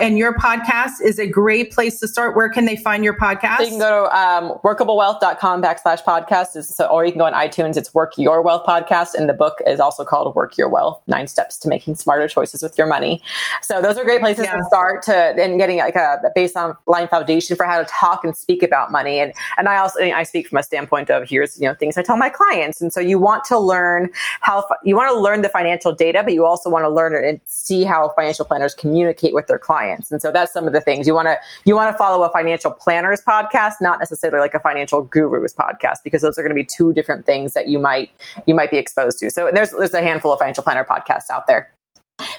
Speaker 1: and your podcast is a great place to start. Where can they find your podcast?
Speaker 2: So you can go to um, workablewealth.com backslash podcast. So, or you can go on iTunes. It's Work Your Wealth podcast. And the book is also called Work Your Wealth, Nine Steps to Making Smarter Choices with Your Money. So those are great places yeah. to start to and getting like a baseline foundation for how to talk and speak about money. And, and I also, I speak from a standpoint of here's, you know, things I tell my clients. And so you want to learn how, you want to learn the financial data, but you also want to learn it and see how financial planners communicate with their clients clients. And so that's some of the things you want to you want to follow a financial planners podcast, not necessarily like a financial gurus podcast, because those are going to be two different things that you might you might be exposed to. So there's there's a handful of financial planner podcasts out there.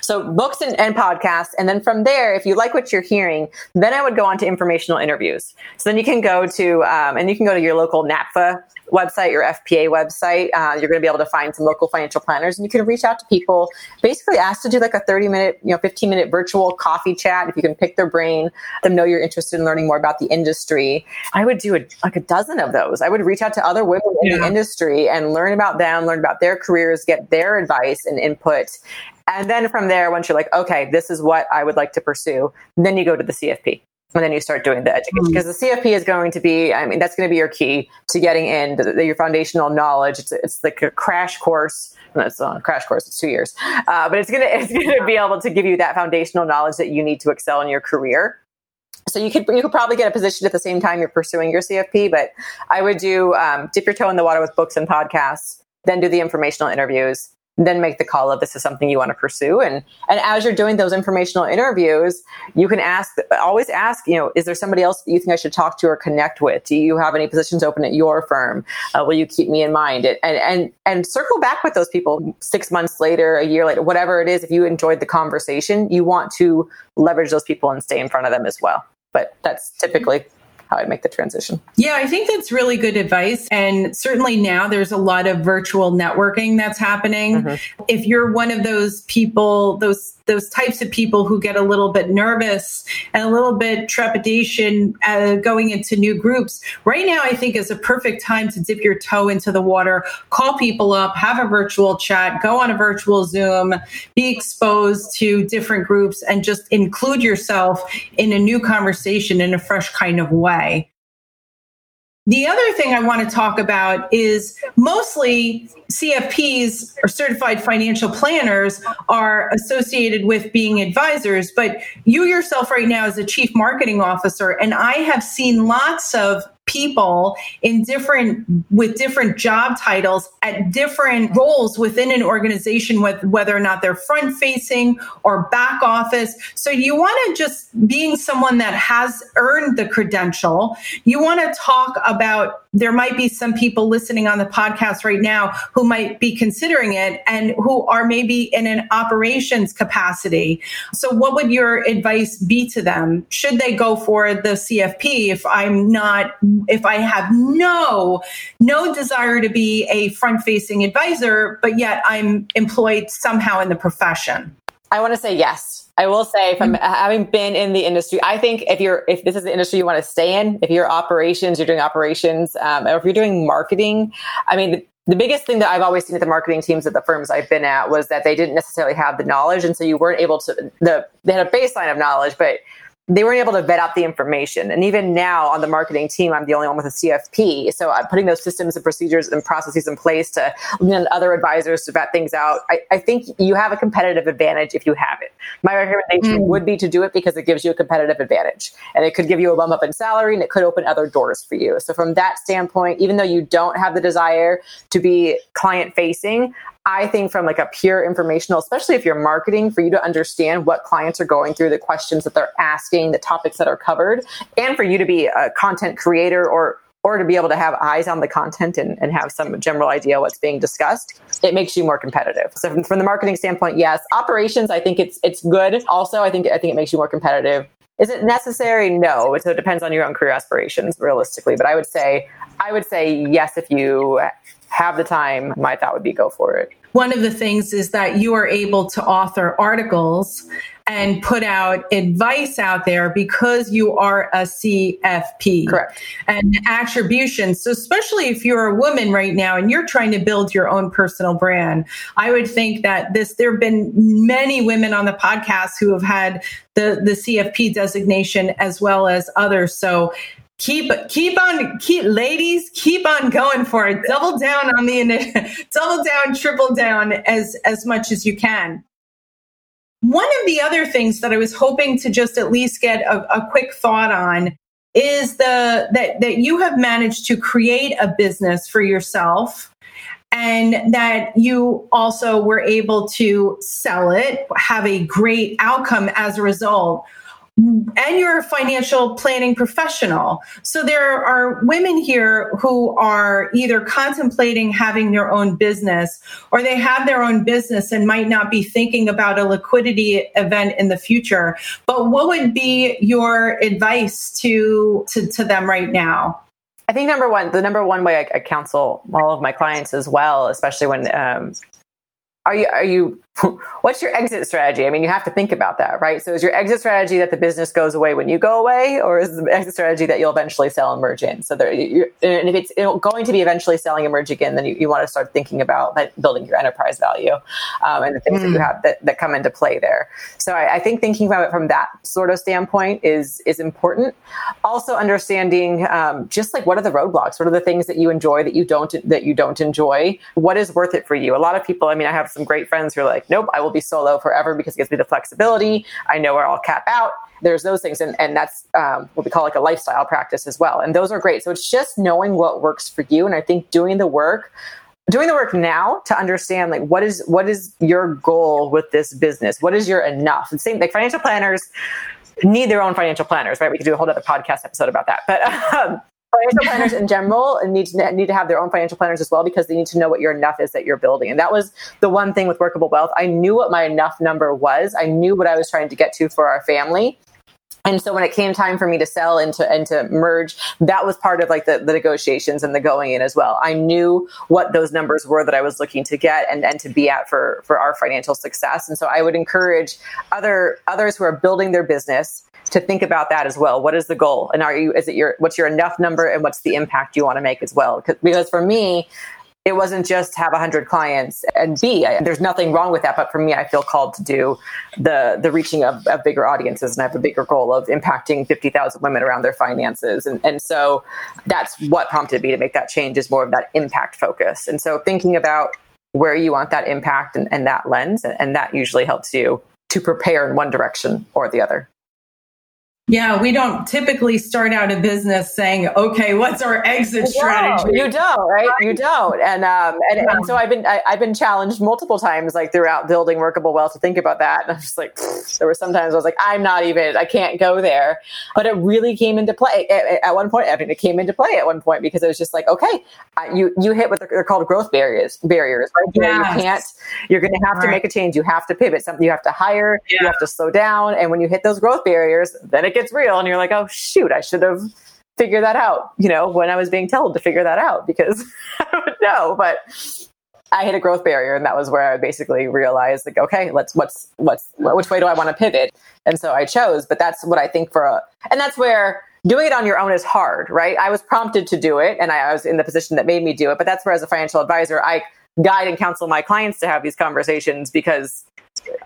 Speaker 2: So books and, and, podcasts. And then from there, if you like what you're hearing, then I would go on to informational interviews. So then you can go to, um, and you can go to your local NAPFA website, your FPA website. Uh, you're going to be able to find some local financial planners and you can reach out to people, basically ask to do like a 30 minute, you know, 15 minute virtual coffee chat. If you can pick their brain, let them know you're interested in learning more about the industry. I would do a, like a dozen of those. I would reach out to other women in yeah. the industry and learn about them, learn about their careers, get their advice and input. And then from there, once you're like, okay, this is what I would like to pursue, then you go to the CFP and then you start doing the education because mm. the CFP is going to be, I mean, that's going to be your key to getting in the, the, your foundational knowledge. It's, it's like a crash course. It's not a crash course. It's two years, uh, but it's gonna it's gonna be able to give you that foundational knowledge that you need to excel in your career. So you could you could probably get a position at the same time you're pursuing your CFP, but I would do um, dip your toe in the water with books and podcasts, then do the informational interviews, then make the call of this is something you want to pursue. And and as you're doing those informational interviews, you can ask always ask, you know, is there somebody else that you think I should talk to or connect with? Do you have any positions open at your firm? Uh, will you keep me in mind? And and and circle back with those people six months later, a year later, whatever it is. If you enjoyed the conversation, you want to leverage those people and stay in front of them as well. But that's typically how I make the transition.
Speaker 1: Yeah, I think that's really good advice. And certainly now there's a lot of virtual networking that's happening. Mm-hmm. If you're one of those people, those those types of people who get a little bit nervous and a little bit trepidation uh, going into new groups. Right now, I think is a perfect time to dip your toe into the water, call people up, have a virtual chat, go on a virtual Zoom, be exposed to different groups, and just include yourself in a new conversation in a fresh kind of way. The other thing I want to talk about is mostly CFPs or certified financial planners are associated with being advisors, but you yourself right now as a chief marketing officer, and I have seen lots of people in different with different job titles at different roles within an organization with whether or not they're front facing or back office. So you want to just being someone that has earned the credential you want to talk about there might be some people listening on the podcast right now who might be considering it and who are maybe in an operations capacity. So what would your advice be to them? Should they go for the cfp if i'm not if I have no no desire to be a front facing advisor, but yet I'm employed somehow in the profession?
Speaker 2: I want to say yes. I will say, from mm-hmm. having been in the industry, I think if you're if this is the industry you want to stay in, if you're operations, you're doing operations, um, or if you're doing marketing, I mean. The, the biggest thing that I've always seen at the marketing teams at the firms I've been at was that they didn't necessarily have the knowledge, and so you weren't able to. The they had a baseline of knowledge, but they weren't able to vet out the information. And even now on the marketing team, I'm the only one with a CFP. So I'm putting those systems and procedures and processes in place to lean other advisors to vet things out. I, I, think you have a competitive advantage if you have it. My recommendation mm. would be to do it because it gives you a competitive advantage and it could give you a bump up in salary and it could open other doors for you. So from that standpoint, even though you don't have the desire to be client facing, I think from like a pure informational, especially if you're marketing, for you to understand what clients are going through, the questions that they're asking, the topics that are covered, and for you to be a content creator or or to be able to have eyes on the content and, and have some general idea what's being discussed, it makes you more competitive. So from, from the marketing standpoint, yes. Operations, I think it's it's good. Also, I think I think it makes you more competitive. Is it necessary? No. So it depends on your own career aspirations, realistically. But I would say I would say yes if you have the time. My thought would be go for it.
Speaker 1: One of the things is that you are able to author articles and put out advice out there because you are a CFP.
Speaker 2: Correct.
Speaker 1: And attribution. So, especially if you're a woman right now and you're trying to build your own personal brand, I would think that this, there have been many women on the podcast who have had the, the CFP designation as well as others. So, keep keep on keep ladies keep on going for it. Double down on the double down triple down as as much as you can. One of the other things that i was hoping to just at least get a, a quick thought on is the that that you have managed to create a business for yourself and that you also were able to sell it have a great outcome as a result and you're a financial planning professional. So there are women here who are either contemplating having their own business or they have their own business and might not be thinking about a liquidity event in the future. But what would be your advice to, to, to them right now?
Speaker 2: I think number one, the number one way I, I counsel all of my clients as well, especially when um, are you are you what's your exit strategy? I mean, you have to think about that, right? So is your exit strategy that the business goes away when you go away, or is the exit strategy that you'll eventually sell and merge in? So there, and if it's going to be eventually selling and merge again, then you, you want to start thinking about building your enterprise value um, and the things mm. that you hmm. have that, that come into play there. So I, I, think thinking about it from that sort of standpoint is is important. Also understanding um, just like what are the roadblocks, what are the things that you enjoy that you don't that you don't enjoy, what is worth it for you. A lot of people, I mean, I have some great friends who are like nope, I will be solo forever because it gives me the flexibility. I know where I'll cap out. There's those things, and, and that's um, what we call like a lifestyle practice as well. And those are great. So it's just knowing what works for you. And I think doing the work doing the work now to understand like what is what is your goal with this business what is your enough and same like financial planners need their own financial planners right we could do a whole other podcast episode about that but um, financial planners in general need to need to have their own financial planners as well because they need to know what your enough is that you're building. And that was the one thing with workable wealth. I knew what my enough number was. I knew what I was trying to get to for our family. and so when it came time for me to sell and to and to merge, that was part of like the, the negotiations and the going in as well. I knew what those numbers were that I was looking to get and, and to be at for for our financial success. And so I would encourage other others who are building their business to think about that as well. What is the goal? And are you is it your what's your enough number and what's the impact you want to make as well? Because for me, it wasn't just have 100 clients and be there's nothing wrong with that but for me i feel called to do the the reaching of, of bigger audiences and i have a bigger goal of impacting 50000 women around their finances and, and so that's what prompted me to make that change is more of that impact focus and so thinking about where you want that impact and, and that lens and that usually helps you to prepare in one direction or the other
Speaker 1: yeah, we don't typically start out a business saying, "Okay, what's our exit
Speaker 2: you
Speaker 1: strategy?"
Speaker 2: You don't, right? You don't, and um, and, yeah. and so I've been I, have been challenged multiple times, like throughout building workable wealth, to think about that. And I'm just like, there were sometimes I was like, I'm not even, I can't go there. But it really came into play at, at one point. I mean, it came into play at one point because it was just like, okay, uh, you you hit what they're called growth barriers, barriers, right? You, yes. you can't. You're going to have right. to make a change. You have to pivot. Something you have to hire. Yeah. You have to slow down. And when you hit those growth barriers, then it gets real and you're like, oh shoot, I should have figured that out, you know, when I was being told to figure that out because I don't know. But I hit a growth barrier and that was where I basically realized like, okay, let's what's what's which way do I want to pivot? And so I chose, but that's what I think for a and that's where doing it on your own is hard, right? I was prompted to do it and I was in the position that made me do it, but that's where as a financial advisor, I guide and counsel my clients to have these conversations because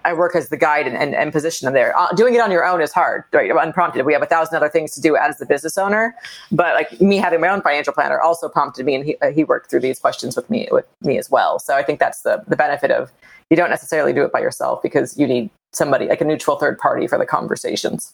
Speaker 2: I work as the guide and, and, and position them there. Uh, doing it on your own is hard, right? Unprompted. We have a thousand other things to do as the business owner, but like me having my own financial planner also prompted me, and he, uh, he worked through these questions with me with me as well. So I think that's the the benefit of you don't necessarily do it by yourself because you need somebody like a neutral third party for the conversations.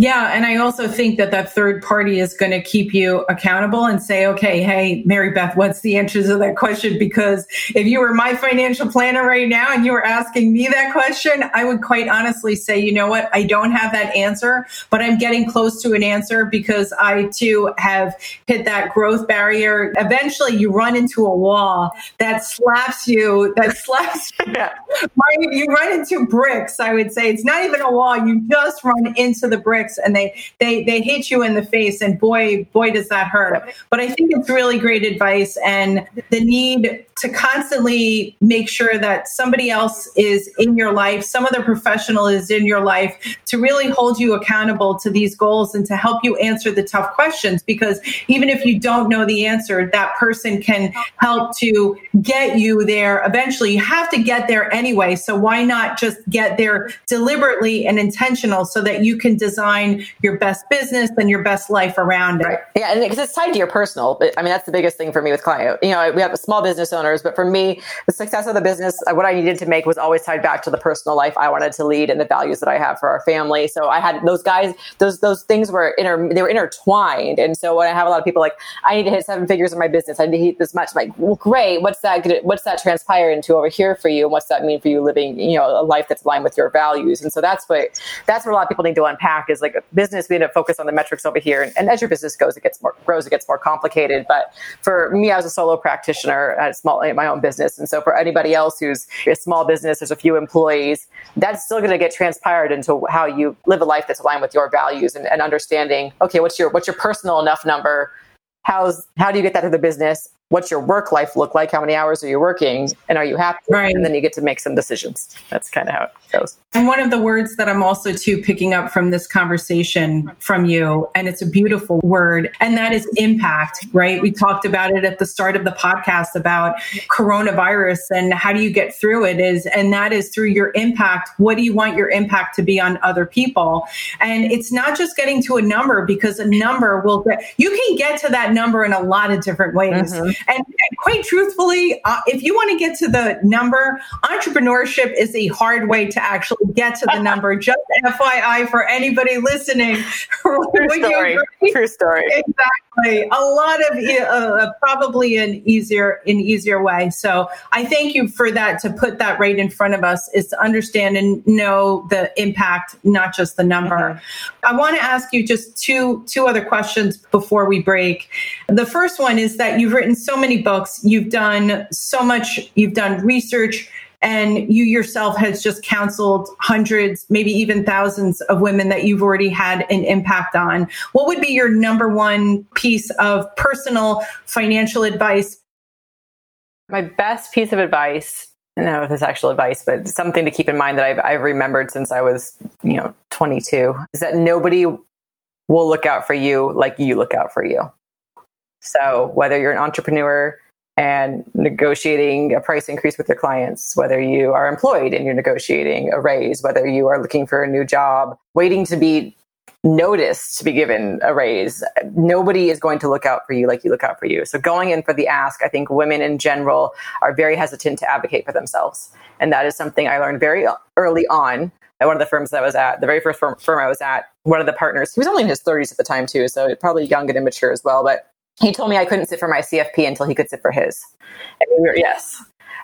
Speaker 1: Yeah. And I also think that that third party is going to keep you accountable and say, okay, hey, Mary Beth, what's the answer to that question? Because if you were my financial planner right now and you were asking me that question, I would quite honestly say, you know what? I don't have that answer, but I'm getting close to an answer because I too have hit that growth barrier. Eventually you run into a wall that slaps you, that slaps you. You run into bricks, I would say. It's not even a wall. You just run into the bricks and they they they hit you in the face and boy boy does that hurt. But i think it's really great advice and the need to constantly make sure that somebody else is in your life some other professional is in your life to really hold you accountable to these goals and to help you answer the tough questions because even if you don't know the answer that person can help to get you there eventually. You have to get there anyway. So why not just get there deliberately and intentional so that you can design design your best business and your best life around it. Right.
Speaker 2: Yeah, and because it's tied to your personal. But, I mean, that's the biggest thing for me with client. You know, we have small business owners, but for me, the success of the business, uh, what I needed to make was always tied back to the personal life I wanted to lead and the values that I have for our family. So I had those guys, those those things were inter, they were intertwined. And so when I have a lot of people like, I need to hit seven figures in my business, I need to hit this much. I'm like, well, great. What's that? What's that transpire into over here for you? And what's that mean for you living, you know, a life that's aligned with your values? And so that's what that's what a lot of people need to unpack is like business, we end up focus on the metrics over here. And, and, as your business goes, it gets more grows, it gets more complicated. But for me, I was a solo practitioner at a small my own business, and so for anybody else who's a small business, there's a few employees. That's still going to get transpired into how you live a life that's aligned with your values and, and understanding. Okay, what's your what's your personal enough number? How's how do you get that to the business? What's your work life look like? How many hours are you working? And are you happy?
Speaker 1: Right.
Speaker 2: And then you get to make some decisions. That's kind of how it goes.
Speaker 1: And one of the words that I'm also too picking up from this conversation from you, and it's a beautiful word, and that is impact, right? We talked about it at the start of the podcast about coronavirus and how do you get through it is, and that is through your impact. What do you want your impact to be on other people? And it's not just getting to a number because a number will get, you can get to that number in a lot of different ways. Mm-hmm. And quite truthfully, uh, if you want to get to the number, entrepreneurship is a hard way to actually get to the number. Just FYI for anybody listening.
Speaker 2: True story. True story.
Speaker 1: Exactly. A lot of uh, probably an easier, an easier way. So I thank you for that. To put that right in front of us is to understand and know the impact, not just the number. Mm-hmm. I want to ask you just two two other questions before we break. The first one is that you've written so many books, you've done so much, you've done research and you yourself has just counseled hundreds, maybe even thousands of women that you've already had an impact on. What would be your number one piece of personal financial advice?
Speaker 2: My best piece of advice I don't know if it's actual advice, but something to keep in mind that I've, I've remembered since I was, you know, 22 is that nobody will look out for you like you look out for you. So whether you're an entrepreneur and negotiating a price increase with your clients, whether you are employed and you're negotiating a raise, whether you are looking for a new job, waiting to be noticed to be given a raise, nobody is going to look out for you like you look out for you. So going in for the ask, I think women in general are very hesitant to advocate for themselves. And that is something I learned very early on at one of the firms that I was at, the very first firm, firm I was at, one of the partners, he was only in his 30s at the time too, so probably young and immature as well, but he told me I couldn't sit for my CFP until he could sit for his. And we were, yes.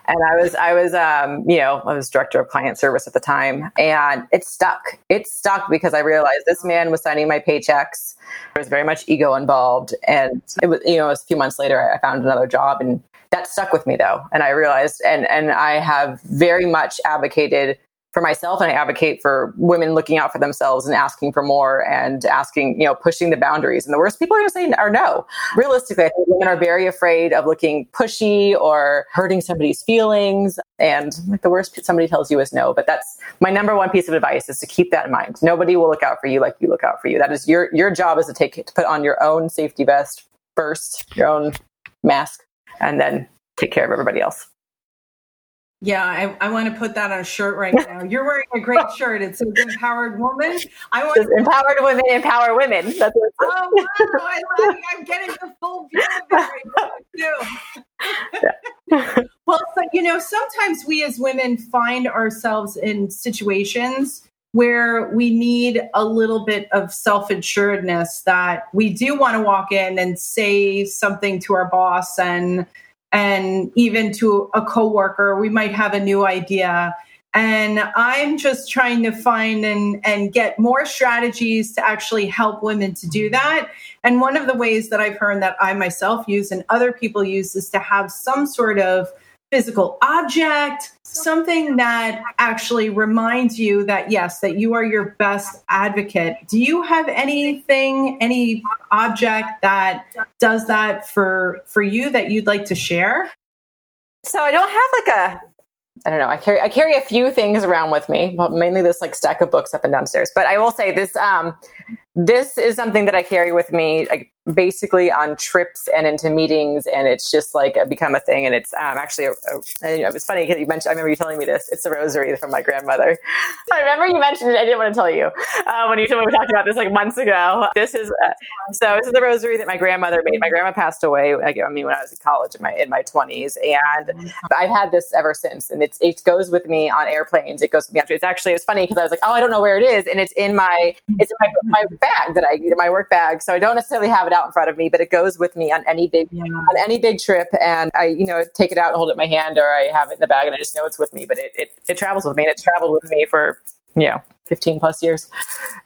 Speaker 2: And I was, I was, um, you know, I was director of client service at the time, and it stuck. It stuck because I realized this man was signing my paychecks. There was very much ego involved, and it was, you know, it was a few months later I found another job, and that stuck with me though. And I realized, and and I have very much advocated for myself and I advocate for women looking out for themselves and asking for more and asking, you know, pushing the boundaries. And the worst people are going to say are no. Realistically, women are very afraid of looking pushy or hurting somebody's feelings. And the worst somebody tells you is no. But that's my number one piece of advice is to keep that in mind. Nobody will look out for you like you look out for you. That is your your job is to take to put on your own safety vest first, your own mask, and then take care of everybody else.
Speaker 1: Yeah, I, I want to put that on a shirt right now. You're wearing a great shirt. It says "Empowered Woman." I want
Speaker 2: to- empowered women empower women. That's what
Speaker 1: oh wow! I like, I'm getting the full view of it right now too. well, so, you know, sometimes we as women find ourselves in situations where we need a little bit of self-assuredness that we do want to walk in and say something to our boss and and even to a coworker we might have a new idea. And i'm just trying to find and and get more strategies to actually help women to do that. And one of the ways that i've heard that i myself use and other people use is to have some sort of physical object, something that actually reminds you that yes, that you are your best advocate. Do you have anything, any object that does that for for you that you'd like to share?
Speaker 2: So I don't have like a I don't know. I carry I carry a few things around with me, well, mainly this like stack of books up and downstairs. But I will say this um this is something that I carry with me like, basically on trips and into meetings, and it's just like become a thing. And it's um, actually, a, a, you know, it's funny because you mentioned. I remember you telling me this. It's a rosary from my grandmother. I remember you mentioned it. I didn't want to tell you uh, when you told me we talked about this like months ago. This is uh, so. This is the rosary that my grandmother made. My grandma passed away. Like, I mean, when I was in college in my in my twenties, and I've had this ever since. And it's it goes with me on airplanes. It goes with me after. It's actually it's funny because I was like, oh, I don't know where it is, and it's in my it's in my my bag that I in my work bag. So I don't necessarily have it out in front of me, but it goes with me on any big yeah. on any big trip, and I you know take it out and hold it in my hand, or I have it in the bag and I just know it's with me. But it it, it travels with me, and it's traveled with me for you know 15 plus years.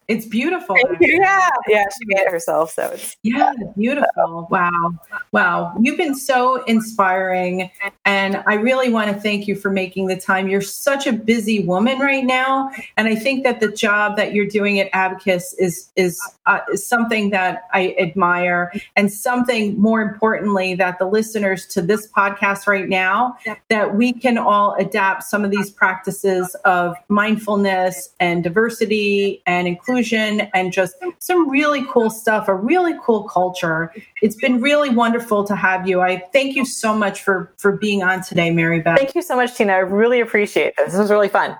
Speaker 1: It's beautiful.
Speaker 2: Yeah. Yeah. She made it herself. So it's.
Speaker 1: Yeah. Beautiful. Wow. Wow. You've been so inspiring. And I really want to thank you for making the time. You're such a busy woman right now. And I think that the job that you're doing at Abacus is, is, uh, is something that I admire and something more importantly that the listeners to this podcast right now, that we can all adapt some of these practices of mindfulness and diversity and inclusion and just some really cool stuff, a really cool culture. It's been really wonderful to have you. I thank you so much for for being on today, Mary Beth.
Speaker 2: Thank you so much, Tina. I really appreciate this. This was really fun.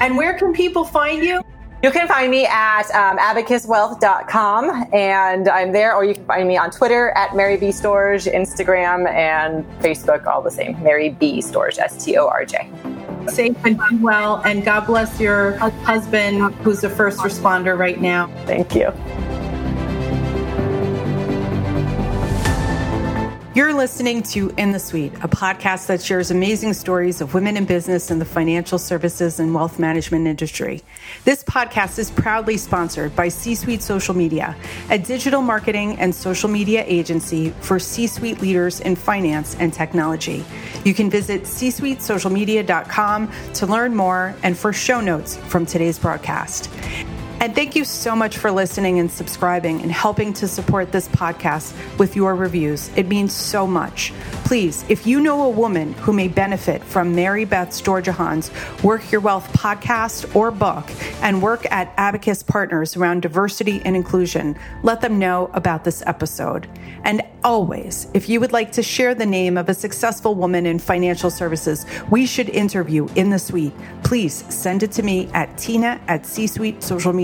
Speaker 1: And where can people find you?
Speaker 2: You can find me at um, abacuswealth.com and I'm there, or you can find me on Twitter at Mary B. Storj, Instagram, and Facebook, all the same. Mary B. Storj, S T O R J
Speaker 1: safe and do well. And God bless your husband, who's a first responder right now.
Speaker 2: Thank you.
Speaker 1: You're listening to In the Suite, a podcast that shares amazing stories of women in business in the financial services and wealth management industry. This podcast is proudly sponsored by C Suite Social Media, a digital marketing and social media agency for C suite leaders in finance and technology. You can visit c csuitesocialmedia.com to learn more and for show notes from today's broadcast. And thank you so much for listening and subscribing and helping to support this podcast with your reviews. It means so much. Please, if you know a woman who may benefit from Mary Beth's Georgia Storjohann's Work Your Wealth podcast or book and work at Abacus Partners around diversity and inclusion, let them know about this episode. And always, if you would like to share the name of a successful woman in financial services we should interview in the suite, please send it to me at tina at c suite social media